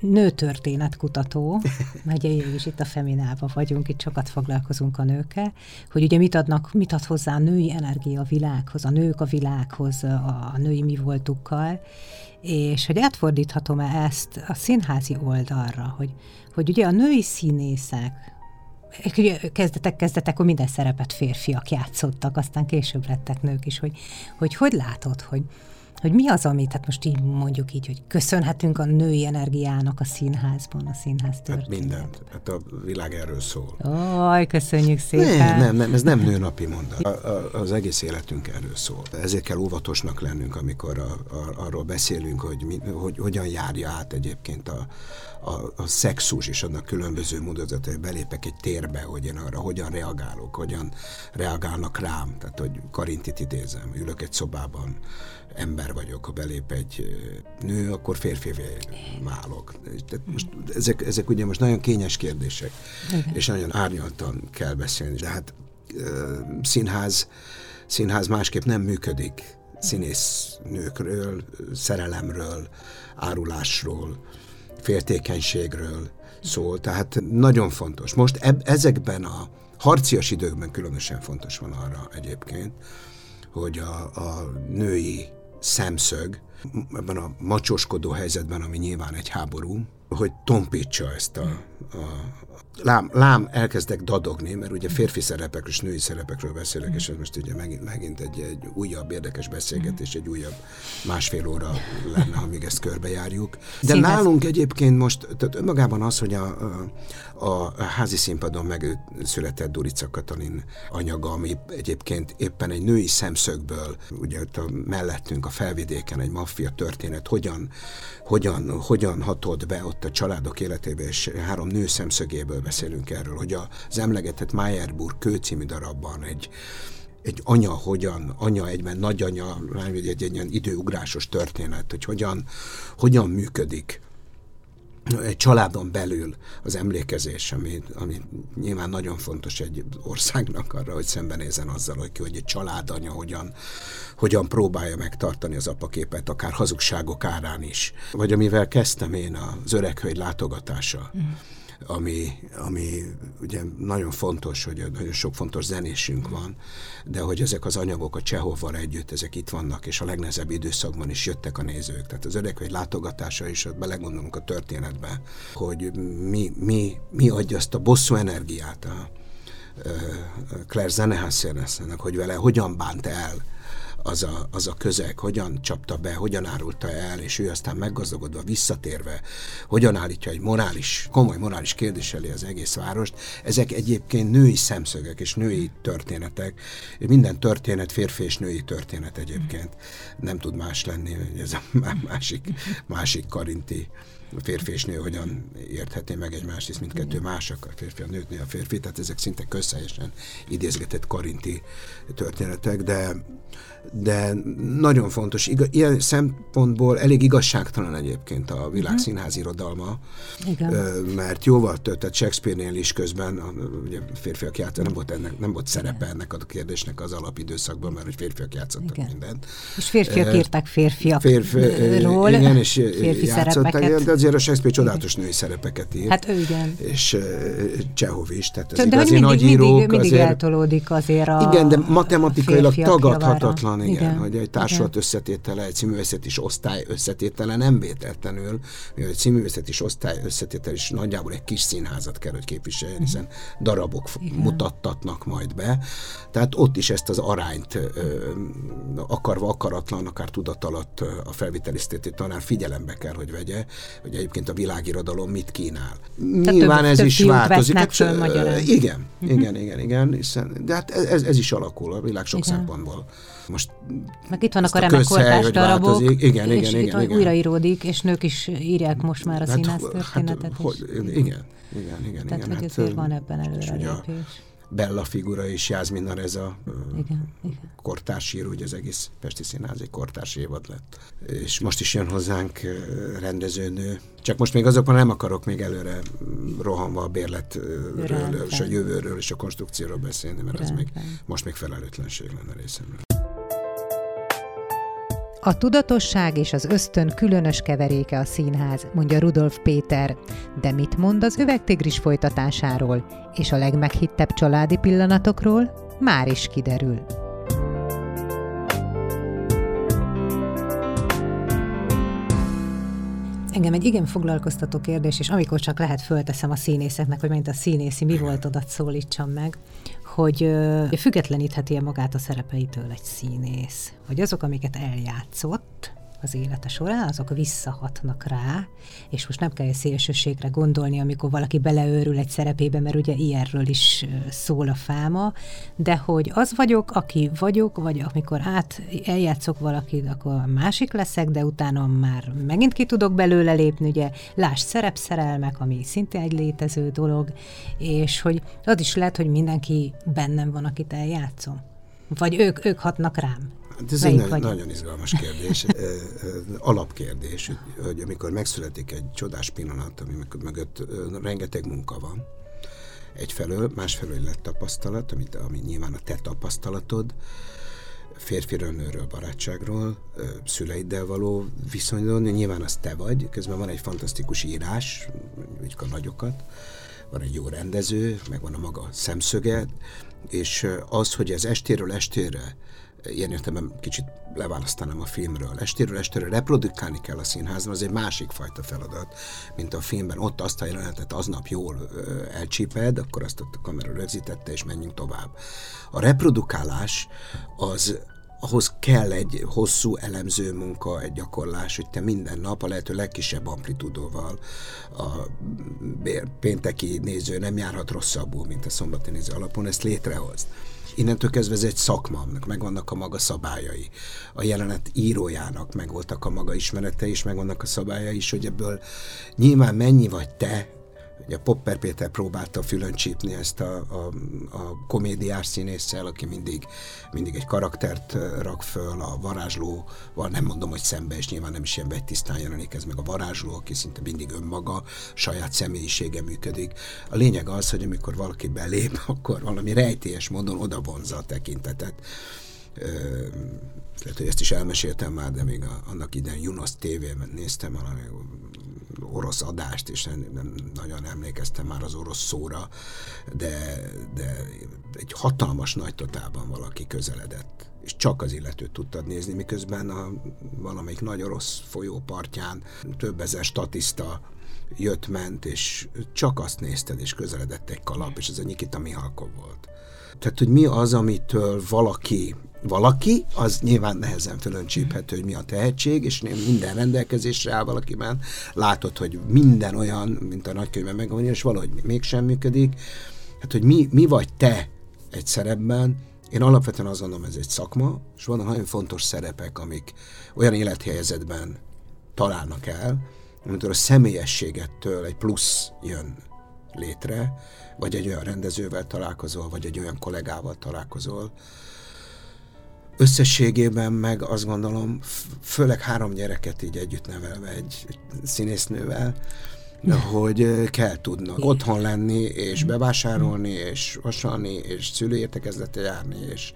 nőtörténetkutató. Megyei is itt a Feminában vagyunk, itt sokat foglalkozunk a nőkkel, hogy ugye mit adnak, mit ad hozzá a női energia a világhoz, a nők a világhoz, a, a női mi voltukkal, és hogy átfordíthatom-e ezt a színházi oldalra, hogy, hogy ugye a női színészek, kezdetek, akkor minden szerepet férfiak játszottak, aztán később lettek nők is, hogy hogy, hogy látod, hogy, hogy mi az, amit, hát most így mondjuk így, hogy köszönhetünk a női energiának a színházban, a színház történet. Hát mindent. Hát a világ erről szól. Aj, köszönjük szépen. Nem, nem, nem ez nem nőnapi mondat. A, a, az egész életünk erről szól. Ezért kell óvatosnak lennünk, amikor a, a, arról beszélünk, hogy, mi, hogy hogyan járja át egyébként a, a, a szexus és annak különböző módozat, hogy belépek egy térbe, hogy én arra hogyan reagálok, hogyan reagálnak rám. Tehát, hogy Karintit idézem, ülök egy szobában, ember vagyok, ha belép egy nő, akkor férfivé válok. Tehát most ezek, ezek ugye most nagyon kényes kérdések, Igen. és nagyon árnyaltan kell beszélni. De hát színház, színház másképp nem működik. Színész nőkről, szerelemről, árulásról, féltékenységről szól. Tehát nagyon fontos. Most eb- ezekben a harcias időkben különösen fontos van arra egyébként, hogy a, a női szemszög ebben a macsoskodó helyzetben, ami nyilván egy háború, hogy tompítsa ezt a, a, lám, lám elkezdek dadogni, mert ugye férfi szerepekről és női szerepekről beszélek, és ez most ugye megint, megint egy, egy újabb érdekes beszélgetés, egy újabb másfél óra lenne, amíg ezt körbejárjuk. De Színház. nálunk egyébként most, tehát önmagában az, hogy a, a, a házi színpadon meg született Durica Katalin anyaga, ami egyébként éppen egy női szemszögből, ugye ott a mellettünk a felvidéken egy maffia történet, hogyan, hogyan, hogyan hatott be ott a családok életébe, és három nő szemszögéből beszélünk erről, hogy az emlegetett Meyerburg kőcímű darabban egy, egy anya hogyan, anya egyben nagyanya, egy, egy, egy ilyen időugrásos történet, hogy hogyan, hogyan működik egy családon belül az emlékezés, ami, ami nyilván nagyon fontos egy országnak arra, hogy szembenézen azzal, hogy, hogy egy családanya hogyan, hogyan próbálja megtartani az apaképet, akár hazugságok árán is. Vagy amivel kezdtem én az öreghölgy látogatása. Mm ami, ami ugye nagyon fontos, hogy nagyon sok fontos zenésünk van, de hogy ezek az anyagok a Csehovval együtt, ezek itt vannak, és a legnehezebb időszakban is jöttek a nézők. Tehát az öregvegy látogatása is, belegondolunk a történetbe, hogy mi, mi, mi adja azt a bosszú energiát a, Claire Zenehassénesnek, hogy vele hogyan bánt el az a, az a közeg, hogyan csapta be, hogyan árulta el, és ő aztán meggazdagodva, visszatérve, hogyan állítja egy morális, komoly morális kérdés elé az egész várost. Ezek egyébként női szemszögek és női történetek. Minden történet férfi és női történet egyébként. Nem tud más lenni, ez a másik, másik karinti férfi és nő hogyan érthetné meg egymást, hisz mindkettő másak, a férfi a nőt, a férfi, tehát ezek szinte közhelyesen idézgetett karinti történetek, de de nagyon fontos. Iga, ilyen szempontból elég igazságtalan egyébként a világszínház irodalma, Igen. mert jóval több, tehát Shakespeare-nél is közben, a, ugye férfiak játszott, nem volt, ennek, nem volt szerepe ennek a kérdésnek az alapidőszakban, mert hogy férfiak játszottak Igen. mindent. És férfiak uh, írták férfiakról, férfi, igen, és férfi játszottak, de azért a Shakespeare csodálatos női szerepeket írt. Hát ő igen. És Csehov is, tehát az de igazi mindig, nagy írók mindig, mindig azért... eltolódik azért a Igen, de matematikailag tagadhatatlan van, igen, igen, hogy egy társulat igen. összetétele, egy színművészeti osztály összetétele nem vételtenül, mivel egy színművészeti osztály összetétel is nagyjából egy kis színházat kell, hogy képviseljen, mhm. hiszen darabok igen. mutattatnak majd be. Tehát ott is ezt az arányt ö, akarva, akaratlan, akár tudat alatt a felvitelisztéti tanár figyelembe kell, hogy vegye, hogy egyébként a világirodalom mit kínál. Tehát Nyilván több, ez több is változik. Hát, igen, uh-huh. igen, igen, igen, hiszen, de hát ez, ez is alakul a világ sok igen. szempontból. Most meg itt vannak a remek kortárs darabok, igen, igen, és igen, igen, igen. újraíródik, és nők is írják most már a hát, színász történetet. Hát, hogy, igen, igen, igen. Tehát, igen, hogy hát, van ebben előrelépés. Bella figura is, Jászmin ez a igen, igen. kortársíró, hogy az egész Pesti Színház egy kortárs évad lett. És most is jön hozzánk rendezőnő. Csak most még azokban nem akarok még előre rohanva a bérletről, és a jövőről és a konstrukcióról beszélni, mert Rendben. az még most még felelőtlenség lenne részemről. A tudatosság és az ösztön különös keveréke a színház, mondja Rudolf Péter. De mit mond az üvegtigris folytatásáról és a legmeghittebb családi pillanatokról? Már is kiderül. Engem egy igen foglalkoztató kérdés, és amikor csak lehet fölteszem a színészeknek, hogy mint a színészi mi volt odat szólítsam meg, hogy függetlenítheti-e magát a szerepeitől egy színész, hogy azok, amiket eljátszott, az élete során, azok visszahatnak rá, és most nem kell szélsőségre gondolni, amikor valaki beleőrül egy szerepébe, mert ugye ilyenről is szól a fáma, de hogy az vagyok, aki vagyok, vagy amikor át eljátszok valakit, akkor másik leszek, de utána már megint ki tudok belőle lépni, ugye láss szerepszerelmek, ami szintén egy létező dolog, és hogy az is lehet, hogy mindenki bennem van, akit eljátszom. Vagy ők, ők hatnak rám. Hát ez egy vagy? nagyon izgalmas kérdés, alapkérdés, hogy amikor megszületik egy csodás pillanat, ami mögött rengeteg munka van, egyfelől, másfelől lett tapasztalat, amit, ami nyilván a te tapasztalatod, férfiről, nőről, barátságról, szüleiddel való viszonyról, nyilván az te vagy, közben van egy fantasztikus írás, úgy a nagyokat, van egy jó rendező, meg van a maga szemszöge, és az, hogy az estéről estére ilyen értelemben kicsit leválasztanám a filmről. Estéről estére reprodukálni kell a színházban, az egy másik fajta feladat, mint a filmben. Ott azt a jelenetet aznap jól elcsíped, akkor azt a kamera rögzítette, és menjünk tovább. A reprodukálás az ahhoz kell egy hosszú elemző munka, egy gyakorlás, hogy te minden nap a lehető legkisebb amplitúdóval a pénteki néző nem járhat rosszabbul, mint a szombati néző alapon, ezt létrehozd innentől kezdve ez egy szakma, megvannak a maga szabályai. A jelenet írójának megvoltak a maga ismerete, és megvannak a szabályai is, hogy ebből nyilván mennyi vagy te, Ugye Popper Péter próbálta fülön csípni ezt a, a, a komédiás színésszel, aki mindig, mindig egy karaktert rak föl, a varázslóval nem mondom, hogy szembe, és nyilván nem is ilyen tisztán jelenik ez meg a varázsló, aki szinte mindig önmaga, saját személyisége működik. A lényeg az, hogy amikor valaki belép, akkor valami rejtélyes módon oda vonza a tekintetet lehet, hogy ezt is elmeséltem már, de még a, annak idején Junos TV-ben néztem valami orosz adást, és nem, nem nagyon emlékeztem már az orosz szóra, de, de egy hatalmas nagy totálban valaki közeledett és csak az illetőt tudtad nézni, miközben a valamelyik nagy orosz folyópartján több ezer statiszta jött-ment, és csak azt nézted, és közeledett egy kalap, és ez a Nikita Mihalkov volt. Tehát, hogy mi az, amitől valaki valaki, az nyilván nehezen fölöncsíphető, hogy mi a tehetség, és minden rendelkezésre áll valakiben. Látod, hogy minden olyan, mint a nagykönyvben megvan, és valahogy mégsem működik. Hát, hogy mi, mi vagy te egy szerepben, én alapvetően azt gondolom, ez egy szakma, és vannak nagyon fontos szerepek, amik olyan élethelyzetben találnak el, amitől a személyességettől egy plusz jön létre, vagy egy olyan rendezővel találkozol, vagy egy olyan kollégával találkozol. Összességében meg azt gondolom, főleg három gyereket így együtt nevelve egy, színésznővel, hogy kell tudnak otthon lenni, és bevásárolni, és vasalni, és szülőértekezletre járni, és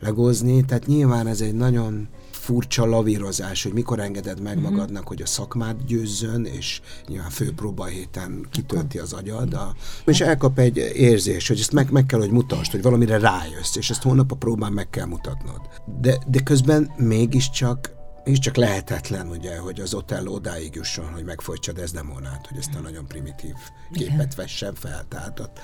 legózni. Tehát nyilván ez egy nagyon furcsa lavírozás, hogy mikor engeded meg uh-huh. magadnak, hogy a szakmát győzzön, és nyilván fő héten kitölti az agyad, a, és elkap egy érzés, hogy ezt meg, meg kell, hogy mutasd, hogy valamire rájössz, és ezt holnap a próbán meg kell mutatnod. De, de közben mégiscsak és csak lehetetlen, ugye, hogy az Otello odáig jusson, hogy megfojtsa Desdemonát, hogy ezt a nagyon primitív képet Igen. vessen fel. Tehát ott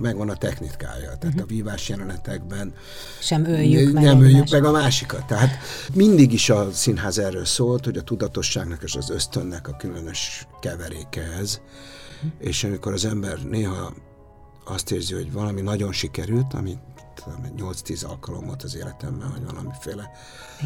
megvan a technikája. Tehát uh-huh. a vívás jelenetekben sem öljük meg nem öljük meg a másikat. Tehát mindig is a színház erről szólt, hogy a tudatosságnak és az ösztönnek a különös keveréke ez. Uh-huh. És amikor az ember néha azt érzi, hogy valami nagyon sikerült, amit 8-10 alkalom volt az életemben, hogy valamiféle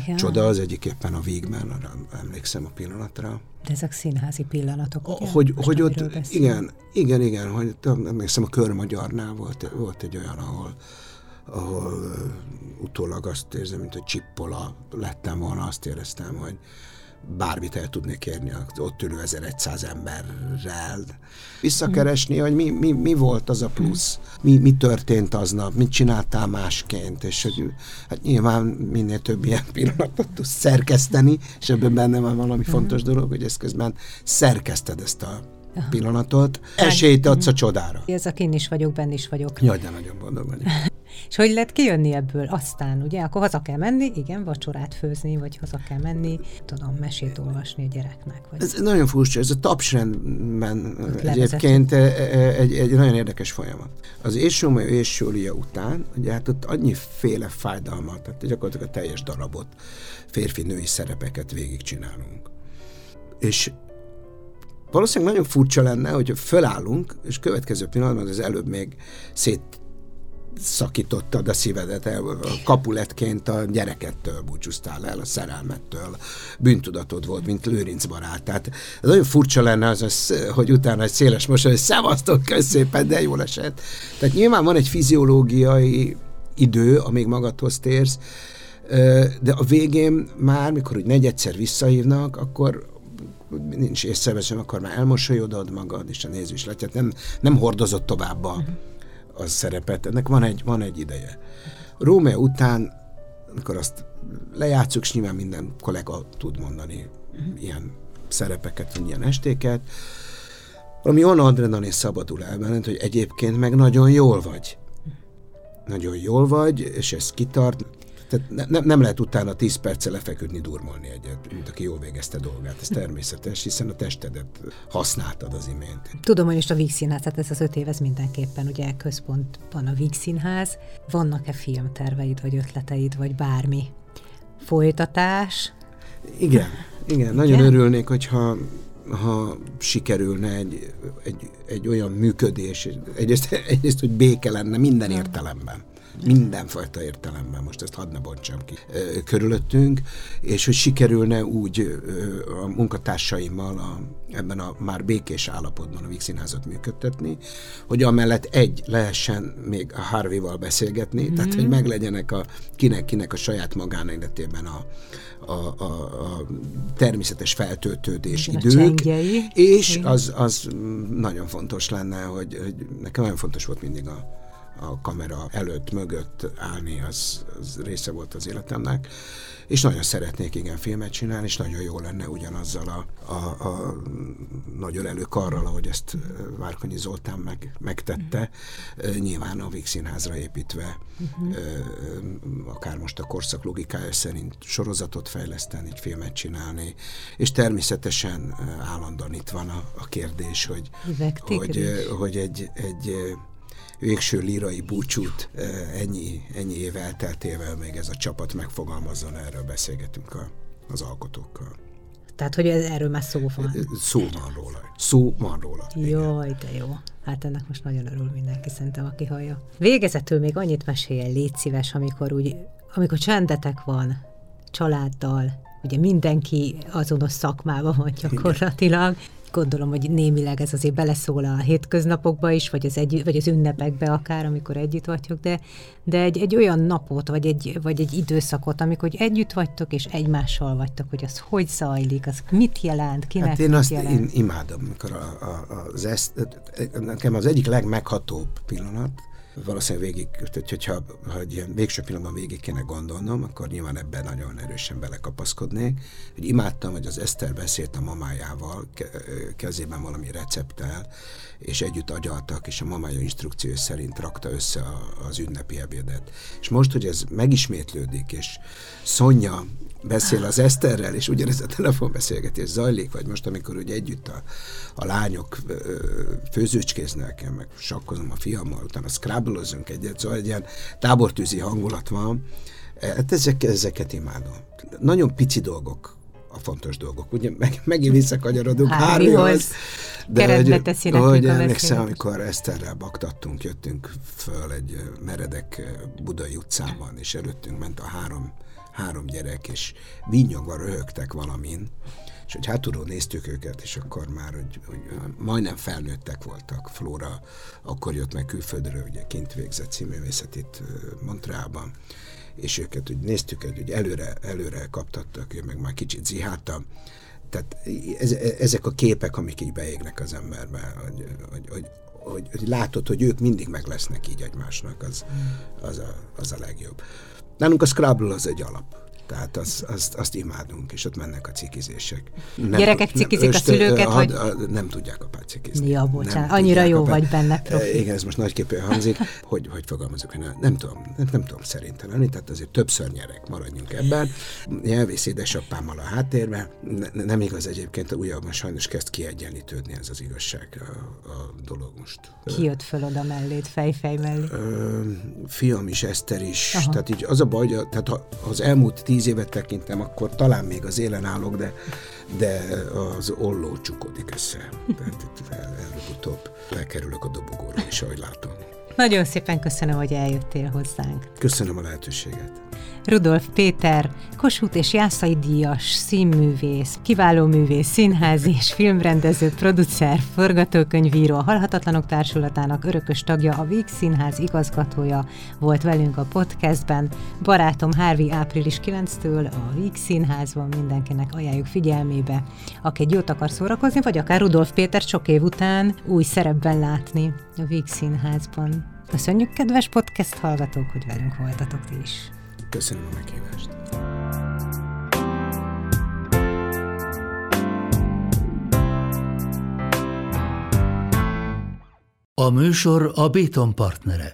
Igen. csoda, az egyik éppen a Vígben, emlékszem a pillanatra. De ezek színházi pillanatok, ugye? Hogy, hogy ott, igen, igen, igen, hogy emlékszem a Körmagyarnál volt, volt egy olyan, ahol ahol uh, utólag azt érzem, mint hogy csippola lettem volna, azt éreztem, hogy bármit el tudnék kérni az ott ülő 1100 emberrel. Visszakeresni, hogy mi, mi, mi volt az a plusz, mi, mi történt aznap, mit csináltál másként, és hogy hát nyilván minél több ilyen pillanatot tudsz szerkeszteni, és ebben benne van valami fontos dolog, hogy ezt közben szerkeszted ezt a pillanatot, esélyt adsz a csodára. Ez a kinn is vagyok, benn is vagyok. Jaj, de nagyon boldog vagyok. És hogy lehet kijönni ebből? Aztán, ugye, akkor haza kell menni, igen, vacsorát főzni, vagy haza kell menni, tudom, mesét olvasni a gyereknek. Vagy... Ez nagyon furcsa, ez a tapsrendben egyébként e, e, egy, egy nagyon érdekes folyamat. Az és Rómeó és Júlia után, ugye hát ott annyiféle fájdalmat, tehát gyakorlatilag a teljes darabot, férfi-női szerepeket végigcsinálunk. És valószínűleg nagyon furcsa lenne, hogy fölállunk, és következő pillanatban az előbb még szét szakítottad a szívedet kapuletként a gyerekettől búcsúztál el, a szerelmettől, bűntudatod volt, mint Lőrinc barát. Tehát ez nagyon furcsa lenne az, hogy utána egy széles mosoly, szevasztok, szépen, de jól esett. Tehát nyilván van egy fiziológiai idő, amíg magadhoz térsz, de a végén már, mikor úgy negyedszer visszahívnak, akkor nincs észreveszem, akkor már elmosolyodod magad, és a néző is látja, nem, nem hordozott tovább a, uh-huh az szerepet. Ennek van egy, van egy ideje. Rómea után, amikor azt lejátszuk, és nyilván minden kollega tud mondani uh-huh. ilyen szerepeket, ilyen estéket, valami olyan adrenalin szabadul el benned, hogy egyébként meg nagyon jól vagy. Nagyon jól vagy, és ez kitart, tehát ne, ne, nem lehet utána 10 perccel lefeküdni, durmolni egyet, mint aki jól végezte dolgát. Ez természetes, hiszen a testedet használtad az imént. Tudom, hogy most a Víg Színház, tehát ez az öt év, ez mindenképpen ugye központ van a Víg Színház. Vannak-e filmterveid, vagy ötleteid, vagy bármi? Folytatás? Igen, igen, igen? nagyon örülnék, hogyha ha sikerülne egy, egy, egy olyan működés, egyrészt, egyrészt, hogy béke lenne minden értelemben mindenfajta értelemben, most ezt hadd ne bontsam ki, körülöttünk, és hogy sikerülne úgy a munkatársaimmal a, ebben a már békés állapotban a Víg Színházat működtetni, hogy amellett egy lehessen még a Harvey-val beszélgetni, mm-hmm. tehát hogy meglegyenek a kinek-kinek a saját magánéletében a, a, a, a természetes feltöltődés Igen, idők, és az, az nagyon fontos lenne, hogy, hogy nekem nagyon fontos volt mindig a, a kamera előtt, mögött állni, az, az része volt az életemnek, és nagyon szeretnék igen filmet csinálni, és nagyon jó lenne ugyanazzal a, a, a nagyon előkarral, ahogy ezt Várkonyi Zoltán meg, megtette, uh-huh. nyilván a Víg Színházra építve, uh-huh. akár most a korszak logikája szerint sorozatot fejleszteni, egy filmet csinálni, és természetesen állandóan itt van a, a kérdés, hogy, hogy, hogy egy, egy végső lírai búcsút ennyi, ennyi év elteltével még ez a csapat megfogalmazzon, erről beszélgetünk a, az alkotókkal. Tehát, hogy erről már szó van. Szó van róla. Szó van róla. Jaj, de jó. Hát ennek most nagyon örül mindenki, szerintem, aki hallja. Végezetül még annyit mesélj légy szíves, amikor úgy, amikor csendetek van, családdal, ugye mindenki azonos szakmában van gyakorlatilag, gondolom, hogy némileg ez azért beleszól a hétköznapokba is, vagy az, egy, vagy az ünnepekbe akár, amikor együtt vagytok, de, de egy, egy olyan napot, vagy egy, vagy egy időszakot, amikor együtt vagytok, és egymással vagytok, hogy az hogy zajlik, az mit jelent, kinek hát én azt jelent? Én imádom, amikor a, a, az ezt, nekem az egyik legmeghatóbb pillanat, valószínűleg végig, hogyha ha egy ilyen végső pillanatban végig kéne gondolnom, akkor nyilván ebben nagyon erősen belekapaszkodnék. Hogy imádtam, hogy az Eszter beszélt a mamájával, kezében valami recepttel, és együtt agyaltak, és a mamája instrukció szerint rakta össze az ünnepi ebédet. És most, hogy ez megismétlődik, és Szonya beszél az Eszterrel, és ugyanez a telefonbeszélgetés zajlik, vagy most, amikor ugye együtt a, a lányok főzőcskéznek, meg sakkozom a fiammal, utána scrabblozunk egyet, szóval egy ilyen tábortűzi hangulat van. Hát ezek, ezeket imádom. Nagyon pici dolgok a fontos dolgok. Ugye meg, megint visszakanyarodunk Hárihoz. De hogy, hogy emlékszem, amikor Eszterrel baktattunk, jöttünk föl egy meredek budai utcában, és előttünk ment a három három gyerek, és vinyogva röhögtek valamin, és hogy hátulról néztük őket, és akkor már, hogy, hogy majdnem felnőttek voltak. Flóra akkor jött meg külföldről, ugye kint végzett színművészetét Montrealban, és őket úgy néztük, hogy előre, előre kaptattak, én meg már kicsit ziháltam, tehát ez, ezek a képek, amik így beégnek az emberbe, hogy, hogy, hogy, hogy, hogy látod, hogy ők mindig meg lesznek így egymásnak, az, az, a, az a legjobb. Nálunk a Scrabble az egy alap. Tehát azt, azt, azt imádunk, és ott mennek a cikizések. Nem, Gyerekek cikizik nem, a szülőket, a, hogy... A, nem tudják apát cikizni. Ja, bocsánat, nem annyira jó apát. vagy benne, profi. Igen, ez most nagyképűen hangzik. Hogy, hogy fogalmazok, nem, nem tudom, nem, nem tudom szerintem tehát azért többször nyerek, maradjunk ebben. Nyelvész édesapámmal a háttérben. Ne, nem igaz egyébként, újabban sajnos kezd kiegyenlítődni ez az igazság a, a dolog most. Ki jött föl oda mellét, fejfej mellé? Ö, fiam is, Eszter is. Aha. Tehát így az a baj, tehát ha az elmúlt tíz évet tekintem, akkor talán még az élen állok, de, de az olló csukodik össze. Tehát itt előbb-utóbb lekerülök a dobogóra is, ahogy látom. Nagyon szépen köszönöm, hogy eljöttél hozzánk. Köszönöm a lehetőséget. Rudolf Péter, Kossuth és Jászai Díjas, színművész, kiváló művész, színházi és filmrendező, producer, forgatókönyvíró, a Halhatatlanok Társulatának örökös tagja, a Víg Színház igazgatója volt velünk a podcastben. Barátom Hárvi április 9-től a Víg Színházban mindenkinek ajánljuk figyelmébe, aki egy jót akar szórakozni, vagy akár Rudolf Péter sok év után új szerepben látni a Víg Színházban. Köszönjük, kedves podcast hallgatók, hogy velünk voltatok ti is. Köszönöm a meghívást. A műsor a Béton partnere.